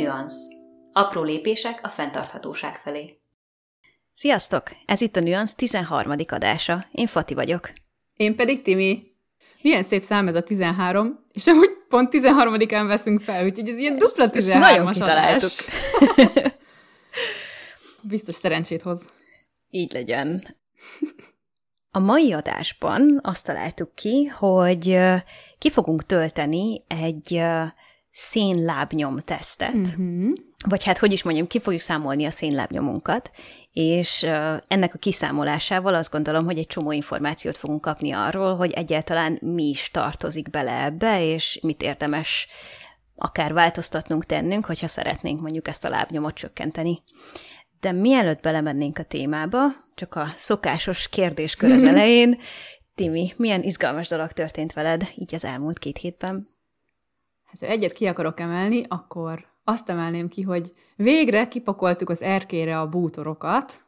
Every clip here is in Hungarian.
Nüansz. Apró lépések a fenntarthatóság felé. Sziasztok! Ez itt a Nüansz 13. adása. Én Fati vagyok. Én pedig Timi. Milyen szép szám ez a 13, és amúgy pont 13-án veszünk fel, úgyhogy ez ilyen dupla 13 Ezt nagyon kitaláltuk. Biztos szerencsét hoz. Így legyen. A mai adásban azt találtuk ki, hogy ki fogunk tölteni egy szénlábnyom tesztet. Uh-huh. Vagy hát, hogy is mondjam, ki fogjuk számolni a szénlábnyomunkat, és ennek a kiszámolásával azt gondolom, hogy egy csomó információt fogunk kapni arról, hogy egyáltalán mi is tartozik bele ebbe, és mit érdemes akár változtatnunk, tennünk, hogyha szeretnénk mondjuk ezt a lábnyomot csökkenteni. De mielőtt belemennénk a témába, csak a szokásos kérdéskör az elején, Timi, milyen izgalmas dolog történt veled így az elmúlt két hétben? Hát, ha egyet ki akarok emelni, akkor azt emelném ki, hogy végre kipakoltuk az erkére a bútorokat.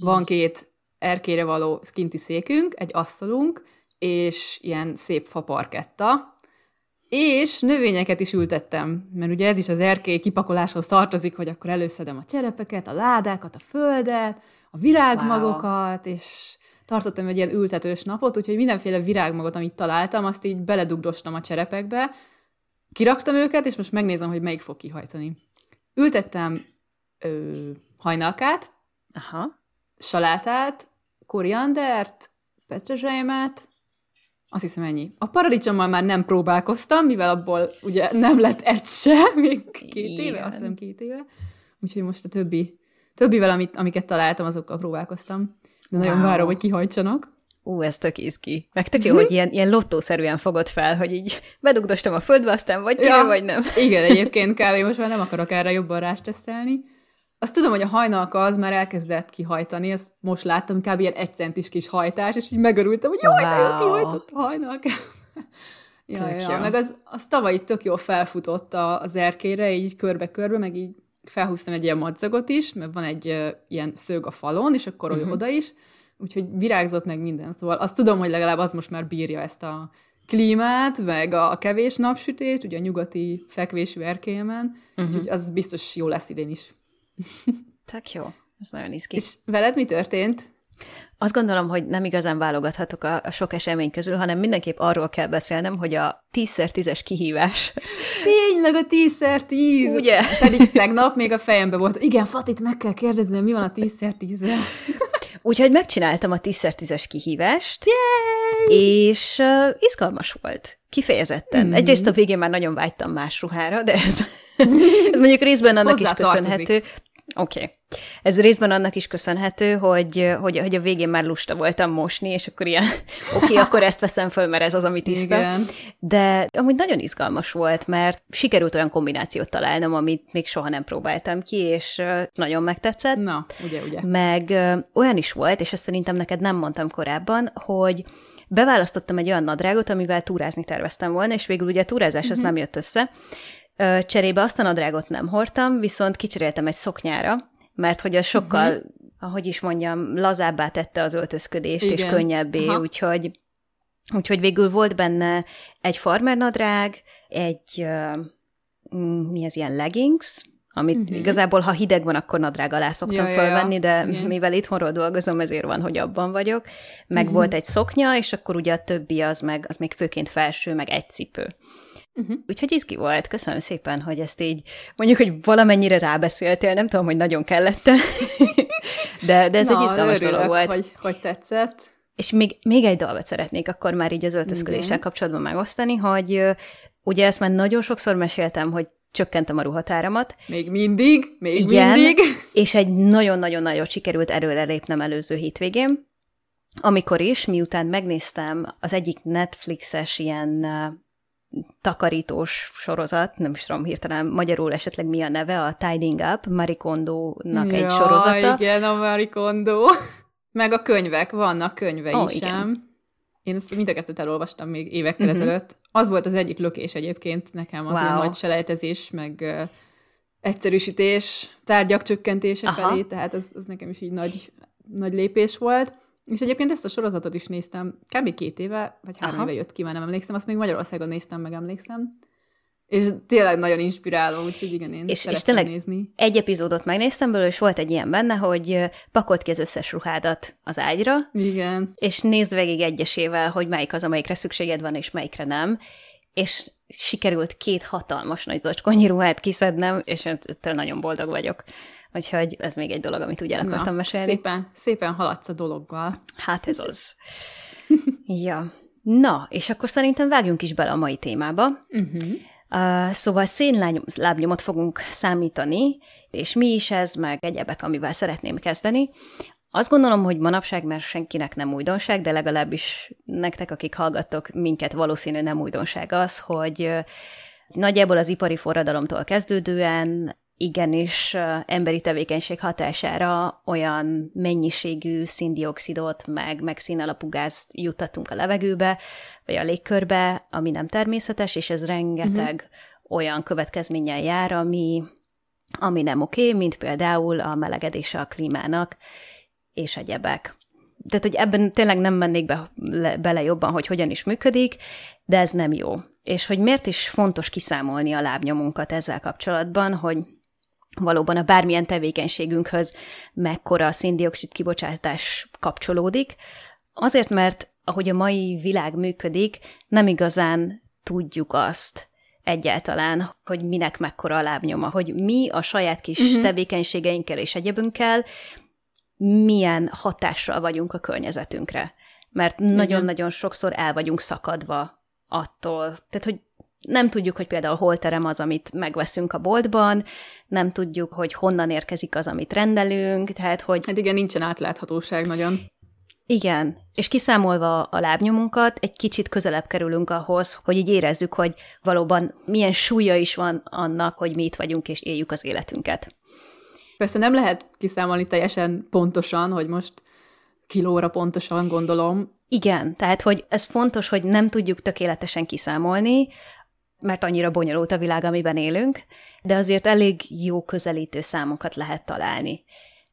Van két erkére való skinti székünk, egy asztalunk, és ilyen szép faparketta, és növényeket is ültettem, mert ugye ez is az erkély kipakoláshoz tartozik, hogy akkor előszedem a cserepeket, a ládákat, a földet, a virágmagokat, wow. és tartottam egy ilyen ültetős napot, úgyhogy mindenféle virágmagot, amit találtam, azt így beledugdostam a cserepekbe, kiraktam őket, és most megnézem, hogy melyik fog kihajtani. Ültettem ö, hajnalkát, Aha. salátát, koriandert, petrezselymet, azt hiszem ennyi. A paradicsommal már nem próbálkoztam, mivel abból ugye nem lett egy se, még két Igen. éve, azt hiszem két éve. Úgyhogy most a többi, többivel, amit, amiket találtam, azokkal próbálkoztam. De nagyon wow. várom, hogy kihajtsanak. Ú, ez tök izgi. Meg tök jó, hogy ilyen, ilyen lottószerűen fogod fel, hogy így bedugdostam a földbe, aztán vagy ja, vagy nem. Igen, egyébként kávé most már nem akarok erre jobban rástesztelni. Azt tudom, hogy a hajnalka az már elkezdett kihajtani, ezt most láttam, kb. ilyen egy centis kis hajtás, és így megörültem, hogy jaj, wow. de jó kihajtott a hajnalka. ja, ja. Meg az, az tavaly tök jól felfutott az erkére, így körbe-körbe, meg így felhúztam egy ilyen madzagot is, mert van egy uh, ilyen szög a falon, és akkor uh-huh. oda is, úgyhogy virágzott meg minden. Szóval azt tudom, hogy legalább az most már bírja ezt a klímát, meg a kevés napsütést, ugye a nyugati fekvésű erkélyemen, uh-huh. úgyhogy az biztos jó lesz idén is. Tök jó. Ez nagyon izgi. És veled mi történt? Azt gondolom, hogy nem igazán válogathatok a, a sok esemény közül, hanem mindenképp arról kell beszélnem, hogy a 10x10-es kihívás. Tényleg a 10x10! Ugye? Pedig tegnap még a fejembe volt, igen, Fatit meg kell kérdezni, mi van a 10x10-el. Úgyhogy megcsináltam a 10x10-es kihívást, Yay! és uh, izgalmas volt. Kifejezetten. Mm. Egyrészt a végén már nagyon vágytam más ruhára, de ez, ez mondjuk részben ez annak is köszönhető. Tartozik. Oké. Okay. Ez részben annak is köszönhető, hogy, hogy, hogy a végén már lusta voltam mosni, és akkor ilyen, oké, okay, akkor ezt veszem föl, mert ez az, ami tiszta. Igen. De amúgy nagyon izgalmas volt, mert sikerült olyan kombinációt találnom, amit még soha nem próbáltam ki, és nagyon megtetszett. Na, ugye, ugye. Meg olyan is volt, és ezt szerintem neked nem mondtam korábban, hogy beválasztottam egy olyan nadrágot, amivel túrázni terveztem volna, és végül ugye a túrázás az mhm. nem jött össze, Cserébe azt a nadrágot nem hordtam, viszont kicseréltem egy szoknyára, mert hogy az sokkal, uh-huh. ahogy is mondjam, lazábbá tette az öltözködést, Igen. és könnyebbé, Aha. úgyhogy Úgyhogy végül volt benne egy farmer nadrág, egy, uh, mi az ilyen leggings, amit uh-huh. igazából, ha hideg van, akkor nadrág alá szoktam ja, fölvenni, de ja. mivel itthonról dolgozom, ezért van, hogy abban vagyok. Meg uh-huh. volt egy szoknya, és akkor ugye a többi az meg, az még főként felső, meg egy cipő. Uh-huh. Úgyhogy izgi volt, köszönöm szépen, hogy ezt így mondjuk, hogy valamennyire rábeszéltél, nem tudom, hogy nagyon kellett de, de ez Na, egy izgalmas örülök, dolog volt. Hogy, hogy tetszett. És még, még egy dolgot szeretnék akkor már így az öltözködéssel Igen. kapcsolatban megosztani, hogy ugye ezt már nagyon sokszor meséltem, hogy csökkentem a ruhatáramat. Még mindig, még Igen, mindig. és egy nagyon-nagyon nagyot sikerült erőre lépnem előző hétvégén, amikor is, miután megnéztem az egyik Netflixes ilyen takarítós sorozat, nem is tudom hirtelen magyarul esetleg mi a neve, a Tidying Up, Marikondo-nak egy sorozata. igen, a Marikondo. Meg a könyvek, vannak könyvei oh, sem. Én ezt mind a kettőt elolvastam még évekkel uh-huh. ezelőtt. Az volt az egyik lökés egyébként nekem, az wow. ilyen nagy selejtezés, meg uh, egyszerűsítés, tárgyak csökkentése Aha. felé, tehát az, az nekem is így nagy, nagy lépés volt. És egyébként ezt a sorozatot is néztem, kb. két éve, vagy három Aha. éve jött ki, már nem emlékszem, azt még Magyarországon néztem, meg emlékszem. És tényleg nagyon inspiráló, úgyhogy igen, én és, és tényleg nézni. egy epizódot megnéztem belőle, és volt egy ilyen benne, hogy pakolt ki az összes ruhádat az ágyra, igen. és nézd végig egyesével, hogy melyik az, amelyikre szükséged van, és melyikre nem. És sikerült két hatalmas nagy zacskonnyi ruhát kiszednem, és ettől nagyon boldog vagyok. Úgyhogy ez még egy dolog, amit úgy el akartam Na, mesélni. Szépen, szépen haladsz a dologgal. Hát ez az. ja. Na, és akkor szerintem vágjunk is bele a mai témába. Uh-huh. Uh, szóval szénlábnyomot fogunk számítani, és mi is ez, meg egyebek, amivel szeretném kezdeni. Azt gondolom, hogy manapság, mert senkinek nem újdonság, de legalábbis nektek, akik hallgattok minket, valószínű nem újdonság az, hogy nagyjából az ipari forradalomtól kezdődően igenis emberi tevékenység hatására olyan mennyiségű szindioxidot, meg, meg színalapú gázt juttatunk a levegőbe, vagy a légkörbe, ami nem természetes, és ez rengeteg uh-huh. olyan következménnyel jár, ami, ami nem oké, okay, mint például a melegedése a klímának, és egyebek. Tehát, hogy ebben tényleg nem mennék be, le, bele jobban, hogy hogyan is működik, de ez nem jó. És hogy miért is fontos kiszámolni a lábnyomunkat ezzel kapcsolatban, hogy valóban a bármilyen tevékenységünkhöz mekkora a széndiokszid kibocsátás kapcsolódik. Azért, mert ahogy a mai világ működik, nem igazán tudjuk azt egyáltalán, hogy minek mekkora a lábnyoma, hogy mi a saját kis uh-huh. tevékenységeinkkel és egyebünkkel milyen hatással vagyunk a környezetünkre. Mert nagyon-nagyon sokszor el vagyunk szakadva attól. Tehát, hogy nem tudjuk, hogy például hol terem az, amit megveszünk a boltban, nem tudjuk, hogy honnan érkezik az, amit rendelünk, tehát hogy... Hát igen, nincsen átláthatóság nagyon. Igen, és kiszámolva a lábnyomunkat, egy kicsit közelebb kerülünk ahhoz, hogy így érezzük, hogy valóban milyen súlya is van annak, hogy mi itt vagyunk és éljük az életünket. Persze nem lehet kiszámolni teljesen pontosan, hogy most kilóra pontosan gondolom. Igen, tehát hogy ez fontos, hogy nem tudjuk tökéletesen kiszámolni, mert annyira bonyolult a világ, amiben élünk, de azért elég jó közelítő számokat lehet találni.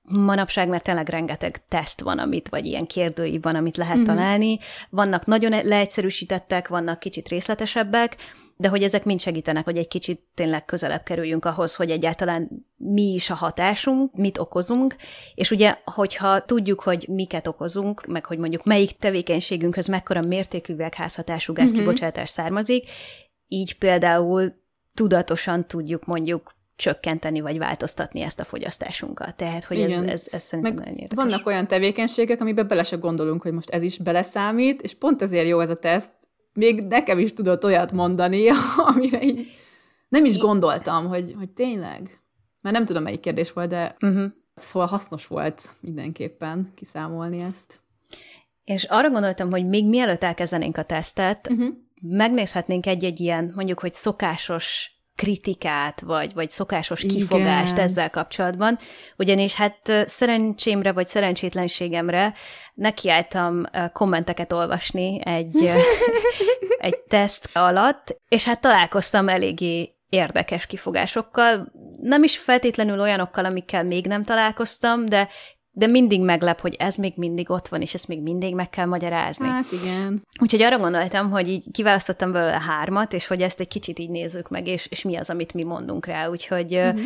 Manapság, mert tényleg rengeteg teszt van, amit, vagy ilyen kérdői van, amit lehet mm-hmm. találni. Vannak nagyon leegyszerűsítettek, vannak kicsit részletesebbek, de hogy ezek mind segítenek, hogy egy kicsit tényleg közelebb kerüljünk ahhoz, hogy egyáltalán mi is a hatásunk, mit okozunk, és ugye, hogyha tudjuk, hogy miket okozunk, meg hogy mondjuk melyik tevékenységünkhöz mekkora mértékű üvegházhatású gázkibocsátás mm-hmm. származik, így például tudatosan tudjuk mondjuk csökkenteni vagy változtatni ezt a fogyasztásunkat. Tehát, hogy ez, ez, ez szerintem Meg nagyon érdekes. Vannak olyan tevékenységek, amiben bele se gondolunk, hogy most ez is beleszámít, és pont ezért jó ez a teszt. Még nekem is tudott olyat mondani, amire így nem is gondoltam, hogy, hogy tényleg. Mert nem tudom, melyik kérdés volt, de uh-huh. szóval hasznos volt mindenképpen kiszámolni ezt. És arra gondoltam, hogy még mielőtt elkezdenénk a tesztet, uh-huh megnézhetnénk egy-egy ilyen, mondjuk, hogy szokásos kritikát, vagy, vagy szokásos Igen. kifogást ezzel kapcsolatban, ugyanis hát szerencsémre, vagy szerencsétlenségemre nekiálltam kommenteket olvasni egy, egy teszt alatt, és hát találkoztam eléggé érdekes kifogásokkal, nem is feltétlenül olyanokkal, amikkel még nem találkoztam, de de mindig meglep, hogy ez még mindig ott van, és ezt még mindig meg kell magyarázni. Hát igen. Úgyhogy arra gondoltam, hogy így kiválasztottam belőle hármat, és hogy ezt egy kicsit így nézzük meg, és, és mi az, amit mi mondunk rá. Úgyhogy uh-huh.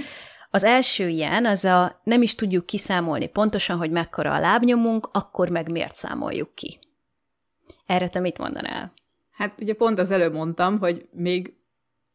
az első ilyen, az a nem is tudjuk kiszámolni pontosan, hogy mekkora a lábnyomunk, akkor meg miért számoljuk ki. Erre te mit mondanál? Hát ugye pont az előbb mondtam, hogy még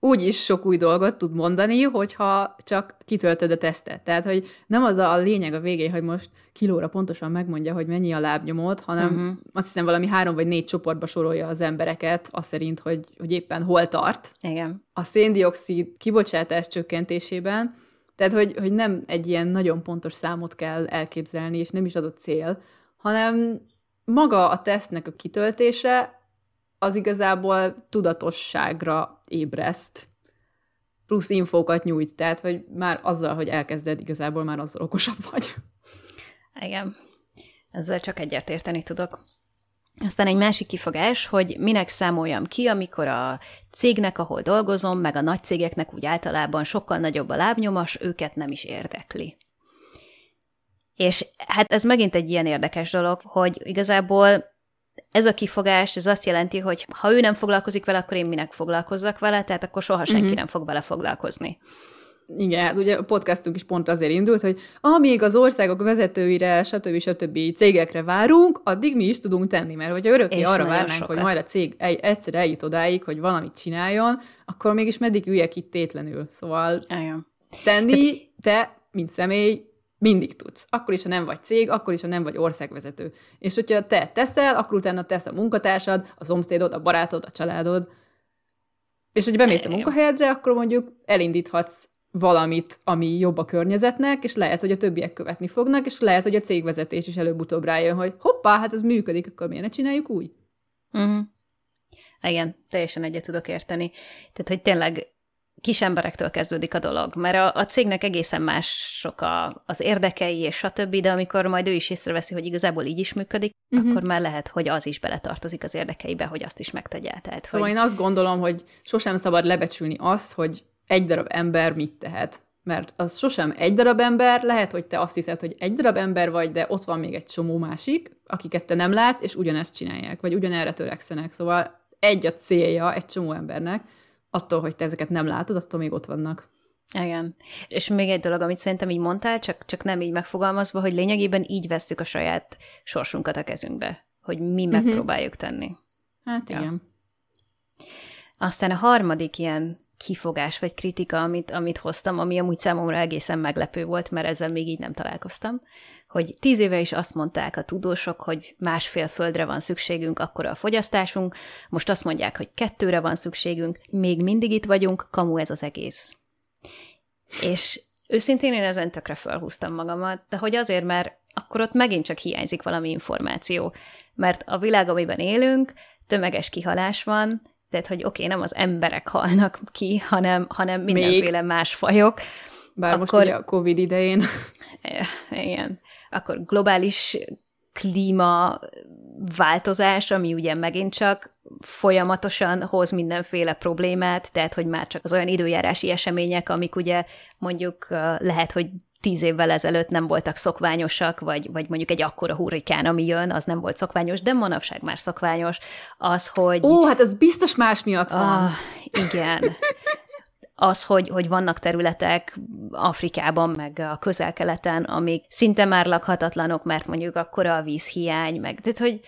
úgy is sok új dolgot tud mondani, hogyha csak kitöltöd a tesztet. Tehát, hogy nem az a lényeg a végén, hogy most kilóra pontosan megmondja, hogy mennyi a lábnyomod, hanem uh-huh. azt hiszem valami három vagy négy csoportba sorolja az embereket, azt szerint, hogy, hogy éppen hol tart. Igen. A széndiokszid kibocsátás csökkentésében, tehát, hogy, hogy nem egy ilyen nagyon pontos számot kell elképzelni, és nem is az a cél, hanem maga a tesztnek a kitöltése az igazából tudatosságra ébreszt, plusz infókat nyújt, tehát, hogy már azzal, hogy elkezded, igazából már azzal okosabb vagy. Igen, ezzel csak egyet érteni tudok. Aztán egy másik kifogás, hogy minek számoljam ki, amikor a cégnek, ahol dolgozom, meg a nagy cégeknek úgy általában sokkal nagyobb a lábnyomas, őket nem is érdekli. És hát ez megint egy ilyen érdekes dolog, hogy igazából ez a kifogás, ez azt jelenti, hogy ha ő nem foglalkozik vele, akkor én minek foglalkozzak vele, tehát akkor soha senki uh-huh. nem fog vele foglalkozni. Igen, hát ugye a podcastunk is pont azért indult, hogy amíg az országok vezetőire, stb. stb. cégekre várunk, addig mi is tudunk tenni, mert hogyha örökké arra várnánk, sokat. hogy majd a cég egy, egyszer eljut odáig, hogy valamit csináljon, akkor mégis meddig üljek itt tétlenül. Szóval Igen. tenni te, mint személy, mindig tudsz. Akkor is, ha nem vagy cég, akkor is, ha nem vagy országvezető. És hogyha te teszel, akkor utána tesz a munkatársad, a szomszédod, a barátod, a családod. És hogy bemész a munkahelyedre, akkor mondjuk elindíthatsz valamit, ami jobb a környezetnek, és lehet, hogy a többiek követni fognak, és lehet, hogy a cégvezetés is előbb-utóbb rájön, hogy hoppá, hát ez működik, akkor miért ne csináljuk úgy? Uh-huh. Igen, teljesen egyet tudok érteni. Tehát, hogy tényleg kis emberektől kezdődik a dolog, mert a, a cégnek egészen mások a, az érdekei és stb., de amikor majd ő is észreveszi, hogy igazából így is működik, uh-huh. akkor már lehet, hogy az is beletartozik az érdekeibe, hogy azt is megtegye. Tehát, szóval hogy... én azt gondolom, hogy sosem szabad lebecsülni azt, hogy egy darab ember mit tehet. Mert az sosem egy darab ember, lehet, hogy te azt hiszed, hogy egy darab ember vagy, de ott van még egy csomó másik, akiket te nem látsz, és ugyanezt csinálják, vagy ugyanerre törekszenek. Szóval egy a célja egy csomó embernek, attól, hogy te ezeket nem látod, attól még ott vannak. Igen. És még egy dolog, amit szerintem így mondtál, csak, csak nem így megfogalmazva, hogy lényegében így vesszük a saját sorsunkat a kezünkbe, hogy mi uh-huh. megpróbáljuk tenni. Hát igen. Ja. Aztán a harmadik ilyen kifogás vagy kritika, amit, amit hoztam, ami amúgy számomra egészen meglepő volt, mert ezzel még így nem találkoztam, hogy tíz éve is azt mondták a tudósok, hogy másfél földre van szükségünk, akkor a fogyasztásunk, most azt mondják, hogy kettőre van szükségünk, még mindig itt vagyunk, kamu ez az egész. És őszintén én ezen tökre felhúztam magamat, de hogy azért, mert akkor ott megint csak hiányzik valami információ. Mert a világ, amiben élünk, tömeges kihalás van, tehát, hogy oké, okay, nem az emberek halnak ki, hanem, hanem mindenféle Még. más fajok. Bár akkor, most ugye a Covid idején. Igen. Akkor globális klíma változás, ami ugye megint csak folyamatosan hoz mindenféle problémát, tehát hogy már csak az olyan időjárási események, amik ugye mondjuk lehet, hogy tíz évvel ezelőtt nem voltak szokványosak, vagy, vagy mondjuk egy akkora hurrikán, ami jön, az nem volt szokványos, de manapság már szokványos. Az, hogy... Ó, hát ez biztos más miatt van. Ah, igen. az, hogy, hogy vannak területek Afrikában, meg a közel-keleten, amik szinte már lakhatatlanok, mert mondjuk akkora a vízhiány, meg tehát, hogy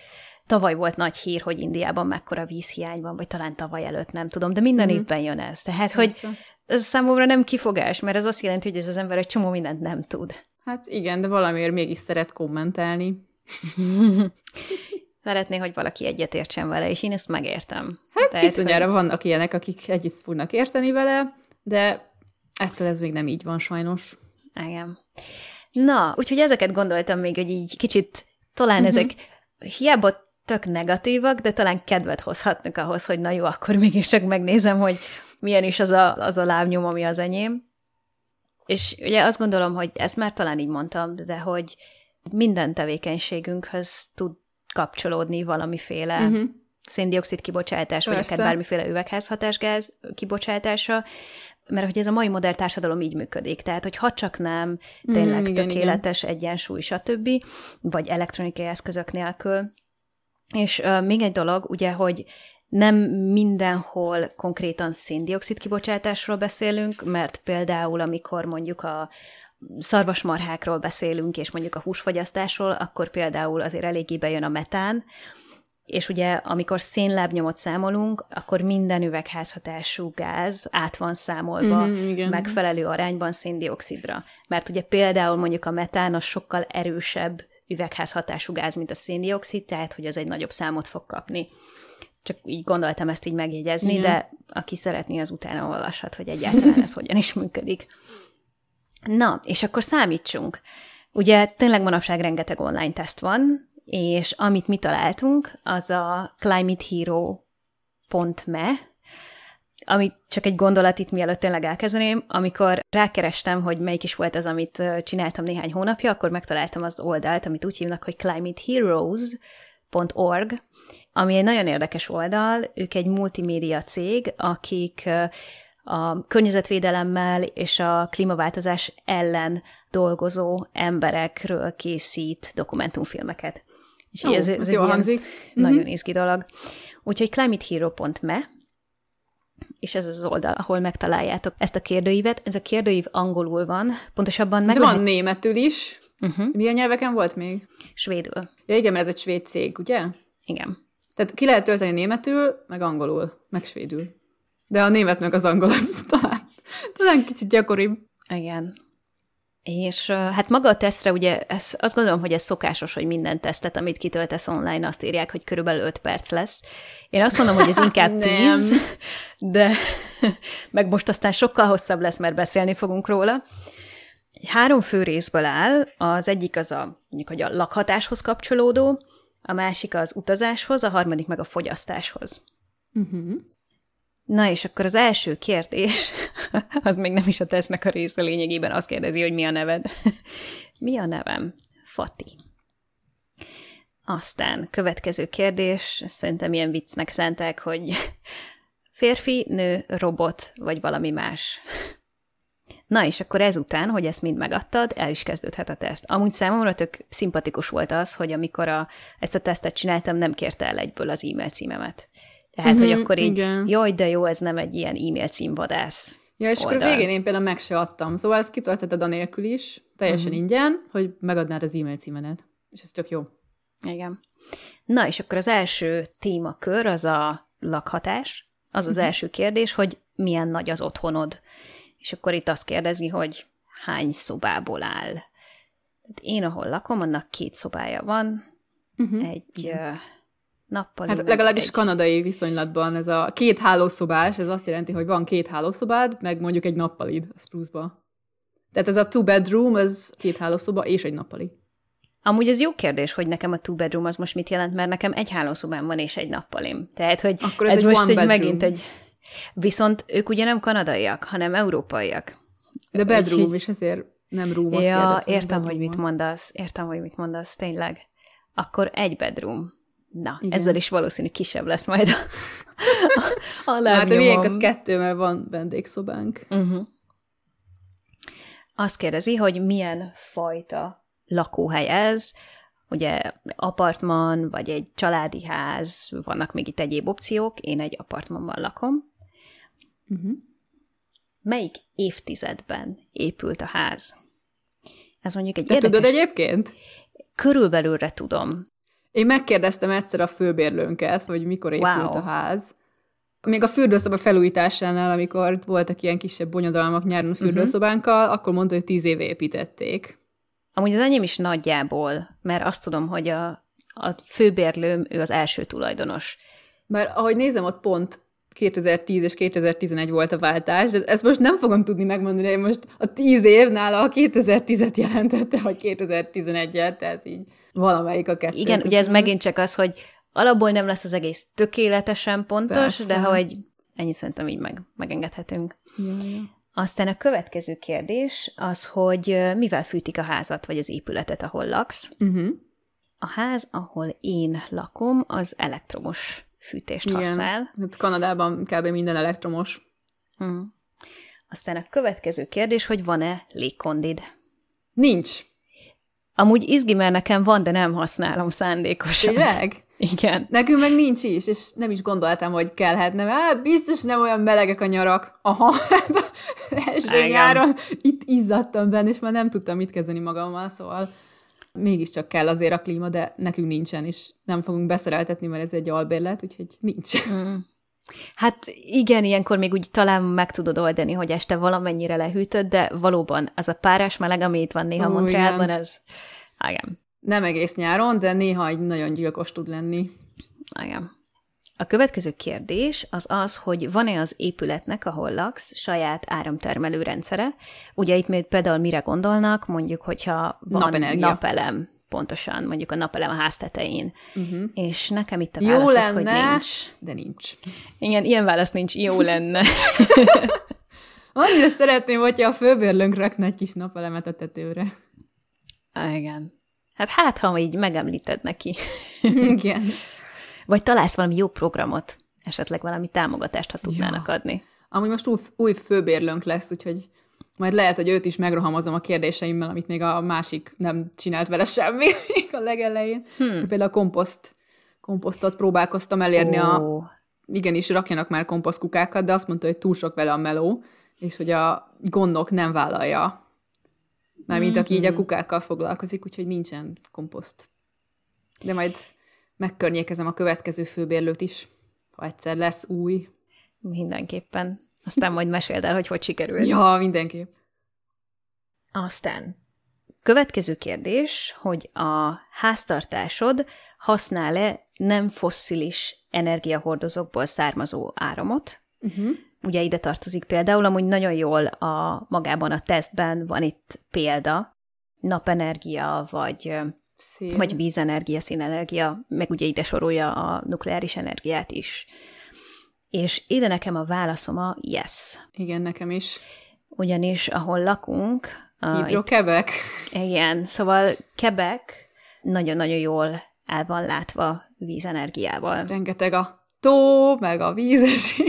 tavaly volt nagy hír, hogy Indiában mekkora vízhiány van, vagy talán tavaly előtt, nem tudom, de minden mm. évben jön ez. Tehát, Persze. hogy ez számomra nem kifogás, mert ez azt jelenti, hogy ez az ember egy csomó mindent nem tud. Hát igen, de valamiért mégis szeret kommentálni. Szeretné, hogy valaki egyetértsen vele, és én ezt megértem. Hát Tehát, bizonyára hogy... vannak ilyenek, akik együtt fognak érteni vele, de ettől ez még nem így van sajnos. Igen. Na, úgyhogy ezeket gondoltam még, hogy így kicsit talán uh-huh. ezek hiába tök negatívak, de talán kedvet hozhatnak ahhoz, hogy na jó, akkor mégiscsak megnézem, hogy milyen is az a, az a lábnyom, ami az enyém. És ugye azt gondolom, hogy ezt már talán így mondtam, de hogy minden tevékenységünkhöz tud kapcsolódni valamiféle uh-huh. széndiokszid kibocsátás, Persze. vagy akár bármiféle üvegházhatásgáz kibocsátása, mert hogy ez a mai modern társadalom így működik. Tehát, hogy ha csak nem tényleg mm, igen, tökéletes igen. egyensúly, stb., vagy elektronikai eszközök nélkül. És uh, még egy dolog, ugye, hogy nem mindenhol konkrétan széndiokszid kibocsátásról beszélünk, mert például amikor mondjuk a szarvasmarhákról beszélünk, és mondjuk a húsfogyasztásról, akkor például azért eléggé bejön a metán, és ugye amikor szénlábnyomot számolunk, akkor minden üvegházhatású gáz át van számolva mm, igen. megfelelő arányban széndiokszidra. Mert ugye például mondjuk a metán az sokkal erősebb üvegházhatású gáz, mint a széndiokszid, tehát hogy az egy nagyobb számot fog kapni. Csak így gondoltam ezt így megjegyezni, Igen. de aki szeretné, az utána olvashat, hogy egyáltalán ez hogyan is működik. Na, és akkor számítsunk. Ugye tényleg manapság rengeteg online teszt van, és amit mi találtunk, az a climatehero.me, ami csak egy gondolat itt mielőtt tényleg elkezdeném, amikor rákerestem, hogy melyik is volt az, amit csináltam néhány hónapja, akkor megtaláltam az oldalt, amit úgy hívnak, hogy climateheroes.org, ami egy nagyon érdekes oldal, ők egy multimédia cég, akik a környezetvédelemmel és a klímaváltozás ellen dolgozó emberekről készít dokumentumfilmeket. És Ó, ez, ez ez egy jól hangzik. nagyon Mhm. izgi dolog. Úgyhogy climatehero.me, és ez az oldal, ahol megtaláljátok ezt a kérdőívet. Ez a kérdőív angolul van, pontosabban meg van lehet... németül is. Uh-huh. Milyen nyelveken volt még? Svédül. Ja, igen, mert ez egy svéd cég, ugye? Igen. Tehát ki lehet tölteni németül, meg angolul, meg svédül. De a német meg az angol, az talán, talán kicsit gyakoribb. Igen. És hát maga a tesztre, ugye ez, azt gondolom, hogy ez szokásos, hogy minden tesztet, amit kitöltesz online, azt írják, hogy körülbelül 5 perc lesz. Én azt mondom, hogy ez inkább Nem. 10, de meg most aztán sokkal hosszabb lesz, mert beszélni fogunk róla. Három fő részből áll, az egyik az a, mondjuk, hogy a lakhatáshoz kapcsolódó, a másik az utazáshoz, a harmadik meg a fogyasztáshoz. Uh-huh. Na és akkor az első kérdés, az még nem is a tesznek a része lényegében, azt kérdezi, hogy mi a neved. mi a nevem? Fati. Aztán következő kérdés, szerintem ilyen viccnek szentek, hogy férfi, nő, robot, vagy valami más. Na és akkor ezután, hogy ezt mind megadtad, el is kezdődhet a teszt. Amúgy számomra tök szimpatikus volt az, hogy amikor a, ezt a tesztet csináltam, nem kérte el egyből az e-mail címemet. Tehát, Mhm, hogy akkor így, igen. jaj, de jó, ez nem egy ilyen e-mail címvadász. Ja, és akkor a oldal. végén én például meg se adtam. Szóval ezt kitöltheted anélkül is, teljesen Mhm. uh-huh. ingyen, hogy megadnád az e-mail címenet. És ez tök jó. Igen. Na, és akkor az első témakör az a lakhatás. Az az első kérdés, hogy milyen nagy az otthonod. És akkor itt azt kérdezi, hogy hány szobából áll. Tehát én, ahol lakom, annak két szobája van, Uh-huh. egy uh, nappali. Hát meg legalábbis egy... kanadai viszonylatban ez a két hálószobás, ez azt jelenti, hogy van két hálószobád, meg mondjuk egy nappalid, az pluszba. Tehát ez a two bedroom, ez két hálószoba és egy nappali. Amúgy ez jó kérdés, hogy nekem a two bedroom az most mit jelent, mert nekem egy hálószobám van és egy nappalim. Tehát, hogy Akkor ez ez egy most egy bedroom. megint egy... Viszont ők ugye nem kanadaiak, hanem európaiak. De bedroom, Úgyhogy- és ezért nem roomot Ja, kérdezem, értem, hogy mit mondasz, értem, hogy mit mondasz, tényleg. Akkor egy bedroom. Na, Igen. Ezzel is valószínű kisebb lesz majd a, a, a Hát a miénk az kettő, mert van vendégszobánk. Uh-huh. Azt kérdezi, hogy milyen fajta lakóhely ez, ugye apartman, vagy egy családi ház, vannak még itt egyéb opciók, én egy apartmanban lakom. Uh-huh. Melyik évtizedben épült a ház? Ez mondjuk egy Te érdekes... tudod egyébként? Körülbelülre tudom. Én megkérdeztem egyszer a főbérlőnket, hogy mikor épült Wow. a ház. Még a fürdőszoba felújításánál, amikor voltak ilyen kisebb bonyodalmak nyáron a fürdőszobánkkal, uh-huh. akkor mondta, hogy tíz éve építették. Amúgy az enyém is nagyjából, mert azt tudom, hogy a, a főbérlőm, ő az első tulajdonos. Mert ahogy nézem, ott pont 2010 és 2011 volt a váltás, de ezt most nem fogom tudni megmondani, hogy most a 10 év nála a 2010-et jelentette, vagy 2011-et, tehát így valamelyik a kettő. Igen, ugye ez megint csak az, hogy alapból nem lesz az egész tökéletesen pontos, Persze. de hogy ennyi szerintem így meg, megengedhetünk. Ja, ja. Aztán a következő kérdés az, hogy mivel fűtik a házat, vagy az épületet, ahol laksz. Uh-huh. A ház, ahol én lakom, az elektromos fűtést Igen. használ. Hát Kanadában kb. minden elektromos. Mm. Aztán a következő kérdés, hogy van-e légkondid. Nincs. Amúgy izgi, mert nekem van, de nem használom szándékosan. Tényleg? Igen. Nekünk meg nincs is, és nem is gondoltam, hogy kellhetne, hát biztos nem olyan melegek a nyarak. Aha, első nyáron itt izzadtam benne, és már nem tudtam mit kezdeni magammal, szóval mégiscsak kell azért a klíma, de nekünk nincsen, és nem fogunk beszereltetni, mert ez egy albérlet, úgyhogy nincs. Mm. Hát igen, ilyenkor még úgy talán meg tudod oldani, hogy este valamennyire lehűtöd, de valóban az a párás meleg, ami itt van néha Montrealban, ez... Igen, Nem egész nyáron, de néha egy nagyon gyilkos tud lenni. igen. A következő kérdés az az, hogy van-e az épületnek, ahol laksz, saját áramtermelő rendszere. Ugye itt még például mire gondolnak, mondjuk, hogyha van Napenergia. napelem, pontosan, mondjuk a napelem a ház tetején. Uh-huh. És nekem itt a Jó válasz az, hogy lenne. nincs. De nincs. Igen, ilyen válasz nincs, jó lenne. Annyira szeretném, hogyha a főbérlőnk rakna egy kis napelemet a tetőre. Ah, igen. Hát hát, ha így megemlíted neki. Igen. Vagy találsz valami jó programot, esetleg valami támogatást, ha tudnának adni. Amúgy most új, új főbérlőnk lesz, úgyhogy Majd lehet, hogy őt is megrohamozom a kérdéseimmel, amit még a másik nem csinált vele semmi a legelején. Hmm. Például a komposzt, komposztot próbálkoztam elérni oh. a... Igenis, rakjanak már komposztkukákat, de azt mondta, hogy túl sok vele a meló, és hogy a gondok nem vállalja. Mármint mm-hmm. aki így a kukákkal foglalkozik, úgyhogy nincsen komposzt. De majd megkörnyékezem a következő főbérlőt is, ha egyszer lesz új. Mindenképpen. Aztán majd meséld el, hogy hogy sikerült. Ja, mindenképp. Aztán következő kérdés, hogy a háztartásod használ-e nem fosszilis energiahordozókból származó áramot? Uh-huh. Ugye ide tartozik például, amúgy nagyon jól a magában a tesztben van itt példa, napenergia, vagy, Szél. vagy vízenergia, színenergia, meg ugye ide sorolja a nukleáris energiát is. És ide nekem a válaszom a yes. Igen, nekem is. Ugyanis ahol lakunk... Hidro-Quebec. Igen, szóval Quebec nagyon-nagyon jól el van látva vízenergiával. Rengeteg a tó, meg a vízes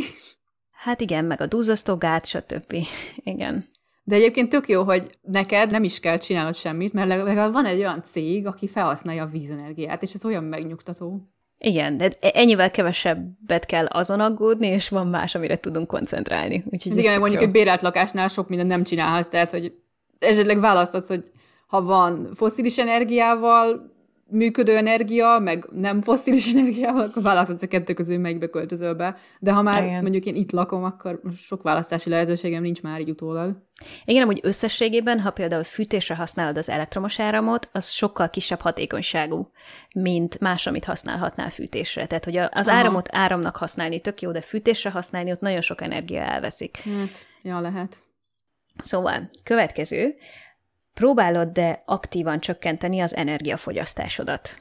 Hát igen, meg a duzzasztó stb. Igen. De egyébként tök jó, hogy neked nem is kell csinálnod semmit, mert legalább van egy olyan cég, aki felhasználja a vízenergiát, és ez olyan megnyugtató. Igen, de ennyivel kevesebbet kell azon aggódni, és van más, amire tudunk koncentrálni. Úgyhogy Igen, mondjuk jó. egy bérelt lakásnál sok minden nem csinálhatsz, tehát hogy esetleg választasz, hogy ha van foszilis energiával működő energia, meg nem foszilis energiával, akkor választhatsz a kettő közül, melyikbe költözöl be. De ha már Igen. mondjuk én itt lakom, akkor sok választási lehetőségem nincs már így utólag. Igen, amúgy összességében, ha például fűtésre használod az elektromos áramot, az sokkal kisebb hatékonyságú, mint más, amit használhatnál fűtésre. Tehát, hogy az Aha. áramot áramnak használni tök jó, de fűtésre használni ott nagyon sok energia elveszik. Hát, ja, lehet. Szóval, következő, próbálod de aktívan csökkenteni az energiafogyasztásodat.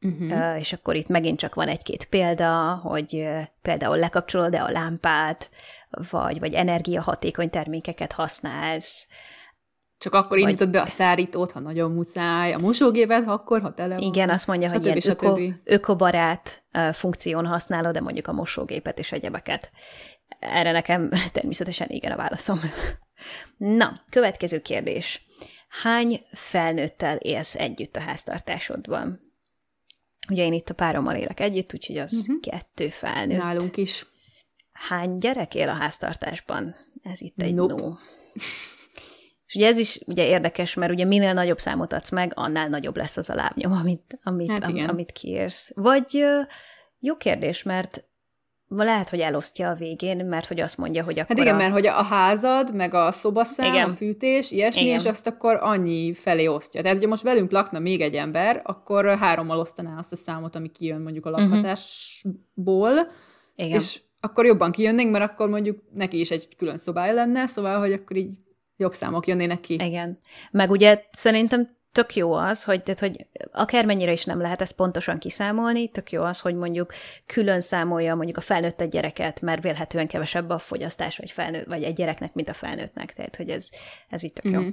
Uh-huh. És akkor itt megint csak van egy-két példa, hogy például lekapcsolod-e a lámpát, vagy, vagy energiahatékony termékeket használsz. Csak akkor vagy... indítod be a szárítót, ha nagyon muszáj, a mosógépet, ha akkor, ha tele van. Igen, azt mondja, hogy ilyen öko, ökobarát funkción használod, de mondjuk a mosógépet és egyebeket. Erre nekem természetesen igen a válaszom. Na, következő kérdés. Hány felnőttel élsz együtt a háztartásodban? Ugye én itt a párommal élek együtt, úgyhogy az uh-huh. kettő felnőtt. Nálunk is. Hány gyerek él a háztartásban? Ez itt egy nope. no. És ugye ez is ugye érdekes, mert ugye minél nagyobb számot adsz meg, annál nagyobb lesz az a lábnyom, amit, amit, hát am, amit kiérsz. Vagy jó kérdés, mert lehet, hogy elosztja a végén, mert hogy azt mondja, hogy akkor Hát igen, a... mert hogy a házad, meg a szobaszám, igen. a fűtés, ilyesmi, igen. és azt akkor annyi felé osztja. Tehát, hogyha most velünk lakna még egy ember, akkor hárommal osztaná azt a számot, ami kijön mondjuk a mhm. lakhatásból, uh-huh. igen. és akkor jobban kijönnénk, mert akkor mondjuk neki is egy külön szobája lenne, szóval, hogy akkor így jobb számok jönnének ki. Igen. Meg ugye szerintem tök jó az, hogy, tehát, hogy akármennyire is nem lehet ezt pontosan kiszámolni, tök jó az, hogy mondjuk külön számolja mondjuk a felnőtt gyereket, mert vélhetően kevesebb a fogyasztás, vagy, felnőtt, vagy egy gyereknek, mint a felnőttnek, tehát hogy ez, ez itt tök jó. Mm-hmm.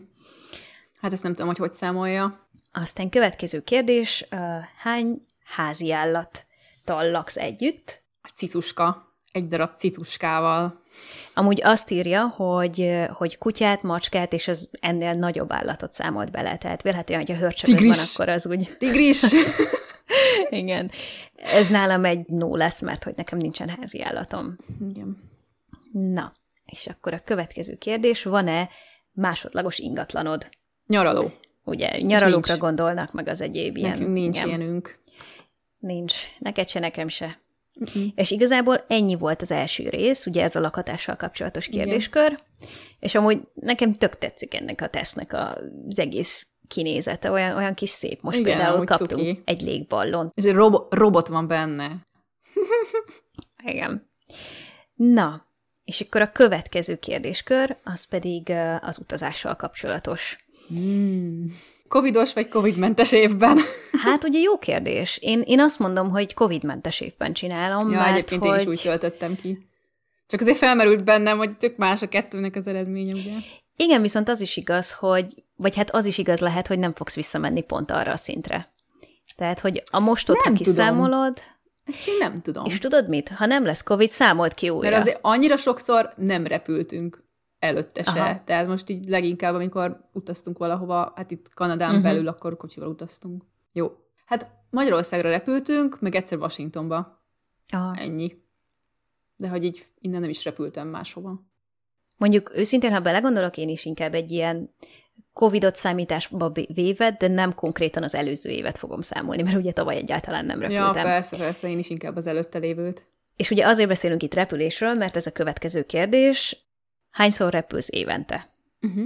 Hát ezt nem tudom, hogy hogy számolja. Aztán következő kérdés, uh, hány házi állattal laksz együtt? A cicuska. Egy darab cicuskával. Amúgy azt írja, hogy, hogy kutyát, macskát és az ennél nagyobb állatot számolt bele. Tehát vélhetően, hogyha hörcsögöd van, akkor az úgy... Tigris! Igen. Ez nálam egy no lesz, mert hogy nekem nincsen házi állatom. Igen. Na, és akkor a következő kérdés, van-e másodlagos ingatlanod? Nyaraló. Ugye, nyaralókra gondolnak, meg az egyéb ilyen. Nekünk nincs igen. ilyenünk. Nincs. Neked se, nekem se. Uh-huh. És igazából ennyi volt az első rész, ugye ez a lakhatással kapcsolatos kérdéskör, Igen. és amúgy nekem tök tetszik ennek a tesznek az egész kinézete, olyan, olyan kis szép. Most Igen, például kaptunk cuki. egy légballon. És egy robo- robot van benne. Igen. Na, és akkor a következő kérdéskör, az pedig az utazással kapcsolatos. Mm. Covidos vagy covidmentes évben? Hát ugye jó kérdés. Én, én azt mondom, hogy covidmentes évben csinálom. Ja, mert egyébként hogy... én is úgy töltöttem ki. Csak azért felmerült bennem, hogy tök más a kettőnek az eredménye, ugye? Igen, viszont az is igaz, hogy, vagy hát az is igaz lehet, hogy nem fogsz visszamenni pont arra a szintre. Tehát, hogy a mostot, nem ha kiszámolod... Ezt én nem tudom. És tudod mit? Ha nem lesz Covid, számolt ki újra. Mert azért annyira sokszor nem repültünk. Előtte se. Aha. Tehát most így leginkább, amikor utaztunk valahova, hát itt Kanadán uh-huh. belül, akkor kocsival utaztunk. Jó. Hát Magyarországra repültünk, meg egyszer Washingtonba. Ah. Ennyi. De hogy így innen nem is repültem máshova. Mondjuk őszintén, ha belegondolok, én is inkább egy ilyen Covidot számításba véve, de nem konkrétan az előző évet fogom számolni, mert ugye tavaly egyáltalán nem Ja, repültem. persze, persze, én is inkább az előtte lévőt. És ugye azért beszélünk itt repülésről, mert ez a következő kérdés, hányszor repülsz évente? Uh-huh.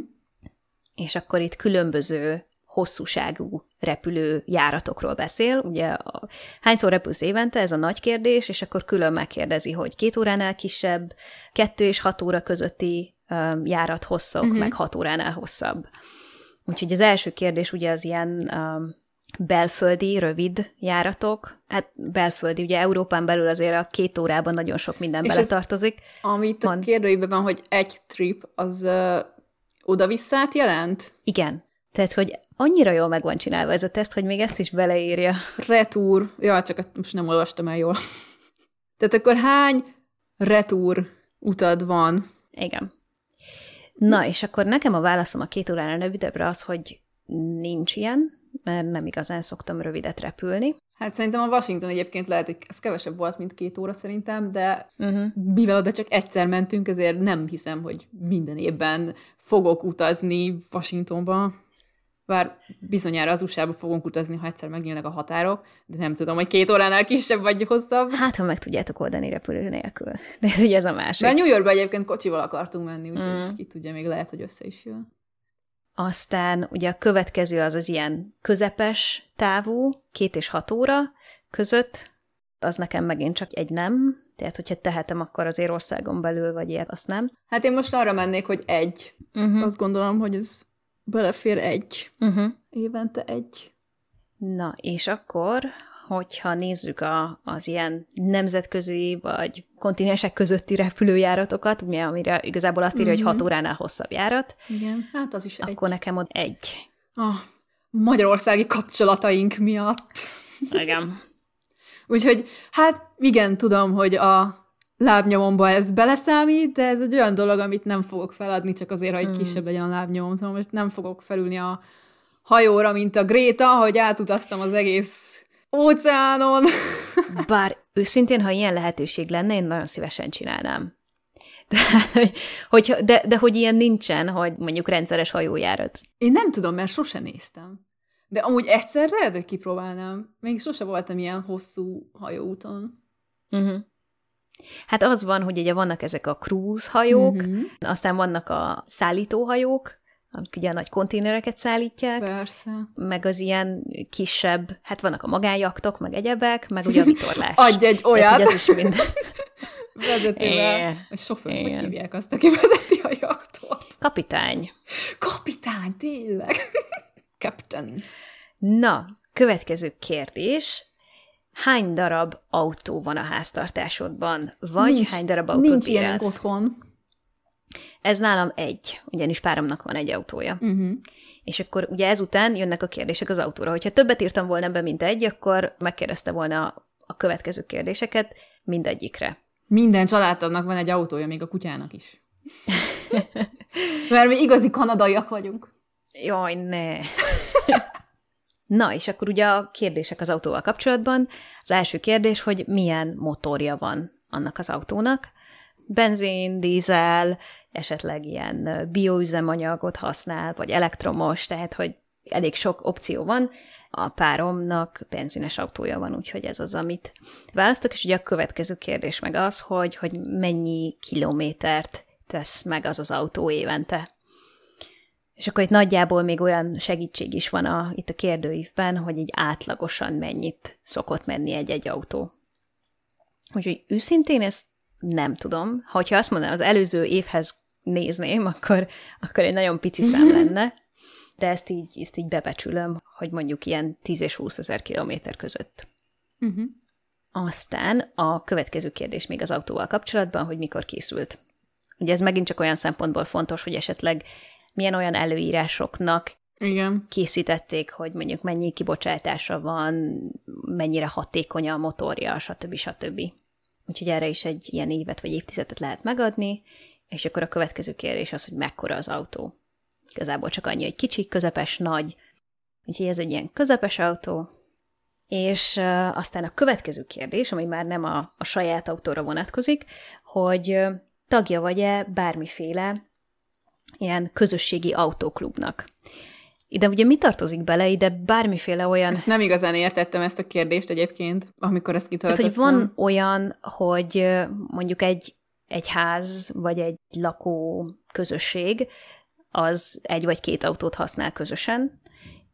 És akkor itt különböző hosszúságú repülő járatokról beszél. Ugye a, hányszor repülsz évente, ez a nagy kérdés, és akkor külön megkérdezi, hogy két óránál kisebb, kettő és hat óra közötti um, járat hosszok, Mhm. uh-huh. meg hat óránál hosszabb. Úgyhogy az első kérdés ugye az ilyen um, belföldi, rövid járatok. Hát belföldi, ugye Európán belül azért a két órában nagyon sok minden És ez- beletartozik. Amit a kérdőjében van, hogy egy trip, az uh, oda-visszát jelent? Igen. Tehát, hogy annyira jól meg van csinálva ez a teszt, hogy még ezt is beleírja. Retúr. Ja, csak ezt most nem olvastam el jól. Tehát akkor hány retúr utad van? Igen. Na, és akkor nekem a válaszom a két óránál rövidebbre az, hogy nincs ilyen, mert nem igazán szoktam rövidet repülni. Hát szerintem a Washington egyébként lehet, hogy ez kevesebb volt, mint két óra szerintem, de Uh-huh. mivel oda csak egyszer mentünk, ezért nem hiszem, hogy minden évben fogok utazni Washingtonba. Bár bizonyára az USA-ba fogunk utazni, ha egyszer megnyílnak a határok, de nem tudom, hogy két óránál kisebb vagy hosszabb. Hát, ha meg tudjátok oldani repülő nélkül. De ez ugye ez a másik. Mert New Yorkba egyébként kocsival akartunk menni, úgyhogy Mm. ki tudja, még lehet, hogy össze is jön. Aztán ugye a következő az az ilyen közepes távú, két és hat óra között, az nekem megint csak egy nem, tehát hogyha tehetem, akkor azért országon belül, vagy ilyet, azt nem. Hát én most arra mennék, hogy egy. Uh-huh. Azt gondolom, hogy ez belefér egy. Uh-huh. Évente egy. Na, és akkor, hogyha nézzük a, az ilyen nemzetközi vagy kontinensek közötti repülőjáratokat, ugye, amire igazából azt írja, Mhm. hogy 6 óránál hosszabb járat, Igen, hát az is egy. akkor nekem ott egy. A magyarországi kapcsolataink miatt. Igen. Úgyhogy, hát igen, tudom, hogy a lábnyomomba ez beleszámít, de ez egy olyan dolog, amit nem fogok feladni, csak azért, hogy Mm. kisebb legyen a lábnyomom. Szóval most nem fogok felülni a hajóra, mint a Gréta, hogy átutaztam az egész óceánon. Bár őszintén, ha ilyen lehetőség lenne, én nagyon szívesen csinálnám. De, hogy- hogyha, de, de hogy ilyen nincsen, hogy mondjuk rendszeres hajójárat. Én nem tudom, mert sose néztem. De amúgy egyszer lehet, hogy kipróbálnám. Még sose voltam ilyen hosszú hajóúton. Uh-huh. Hát az van, hogy ugye vannak ezek a cruise hajók, Mhm. aztán vannak a szállítóhajók, amik ugye a nagy konténereket szállítják, Persze. meg az ilyen kisebb, hát vannak a magánjaktok, meg egyebek, meg ugye a vitorlás. Adj egy Tehát, olyat hogy ez is mind. vezetővel. Igen. Vagy sofőr, hogy Igen. hívják azt, aki vezeti a jachtot. Kapitány. Kapitány, tényleg. Captain. Na, következő kérdés. Hány darab autó van a háztartásodban? Vagy nincs, hány darab autót Nincs bírálsz? otthon. Ez nálam egy, ugyanis páromnak van egy autója. Uh-huh. És akkor ugye ezután jönnek a kérdések az autóra. Hogyha többet írtam volna be, mint egy, akkor megkérdezte volna a következő kérdéseket mindegyikre. Minden családtagnak van egy autója, még a kutyának is. Mert mi igazi kanadaiak vagyunk. Jaj, ne! Na, és akkor ugye a kérdések az autóval kapcsolatban. Az első kérdés, hogy milyen motorja van annak az autónak. Benzin, dízel, esetleg ilyen bioüzemanyagot használ, vagy elektromos, tehát hogy elég sok opció van. A páromnak benzines autója van, úgyhogy ez az, amit választok, és ugye a következő kérdés meg az, hogy, hogy mennyi kilométert tesz meg az az autó évente. És akkor itt nagyjából még olyan segítség is van a, itt a kérdőívben, hogy így átlagosan mennyit szokott menni egy-egy autó. Úgyhogy őszintén ezt nem tudom. Ha hogyha azt mondanám, az előző évhez nézném, akkor, akkor egy nagyon pici szám lenne, de ezt így, ezt így bebecsülöm, hogy mondjuk ilyen 10 és 20 ezer kilométer között. Uh-huh. Aztán a következő kérdés még az autóval kapcsolatban, hogy mikor készült. Ugye ez megint csak olyan szempontból fontos, hogy esetleg milyen olyan előírásoknak Igen. készítették, hogy mondjuk mennyi kibocsátása van, mennyire hatékony a motorja, stb. stb. Úgyhogy erre is egy ilyen évet vagy évtizedet lehet megadni, és akkor a következő kérdés az, hogy mekkora az autó. Igazából csak annyi, hogy kicsi, közepes, nagy. Úgyhogy ez egy ilyen közepes autó. És aztán a következő kérdés, ami már nem a, a saját autóra vonatkozik, hogy tagja vagy-e bármiféle ilyen közösségi autóklubnak. Ide ugye mi tartozik bele? Ide bármiféle olyan... Ezt nem igazán értettem ezt a kérdést egyébként, amikor ezt kitöltöttem. Tehát, hogy van olyan, hogy mondjuk egy, egy ház, vagy egy lakó közösség, az egy vagy két autót használ közösen,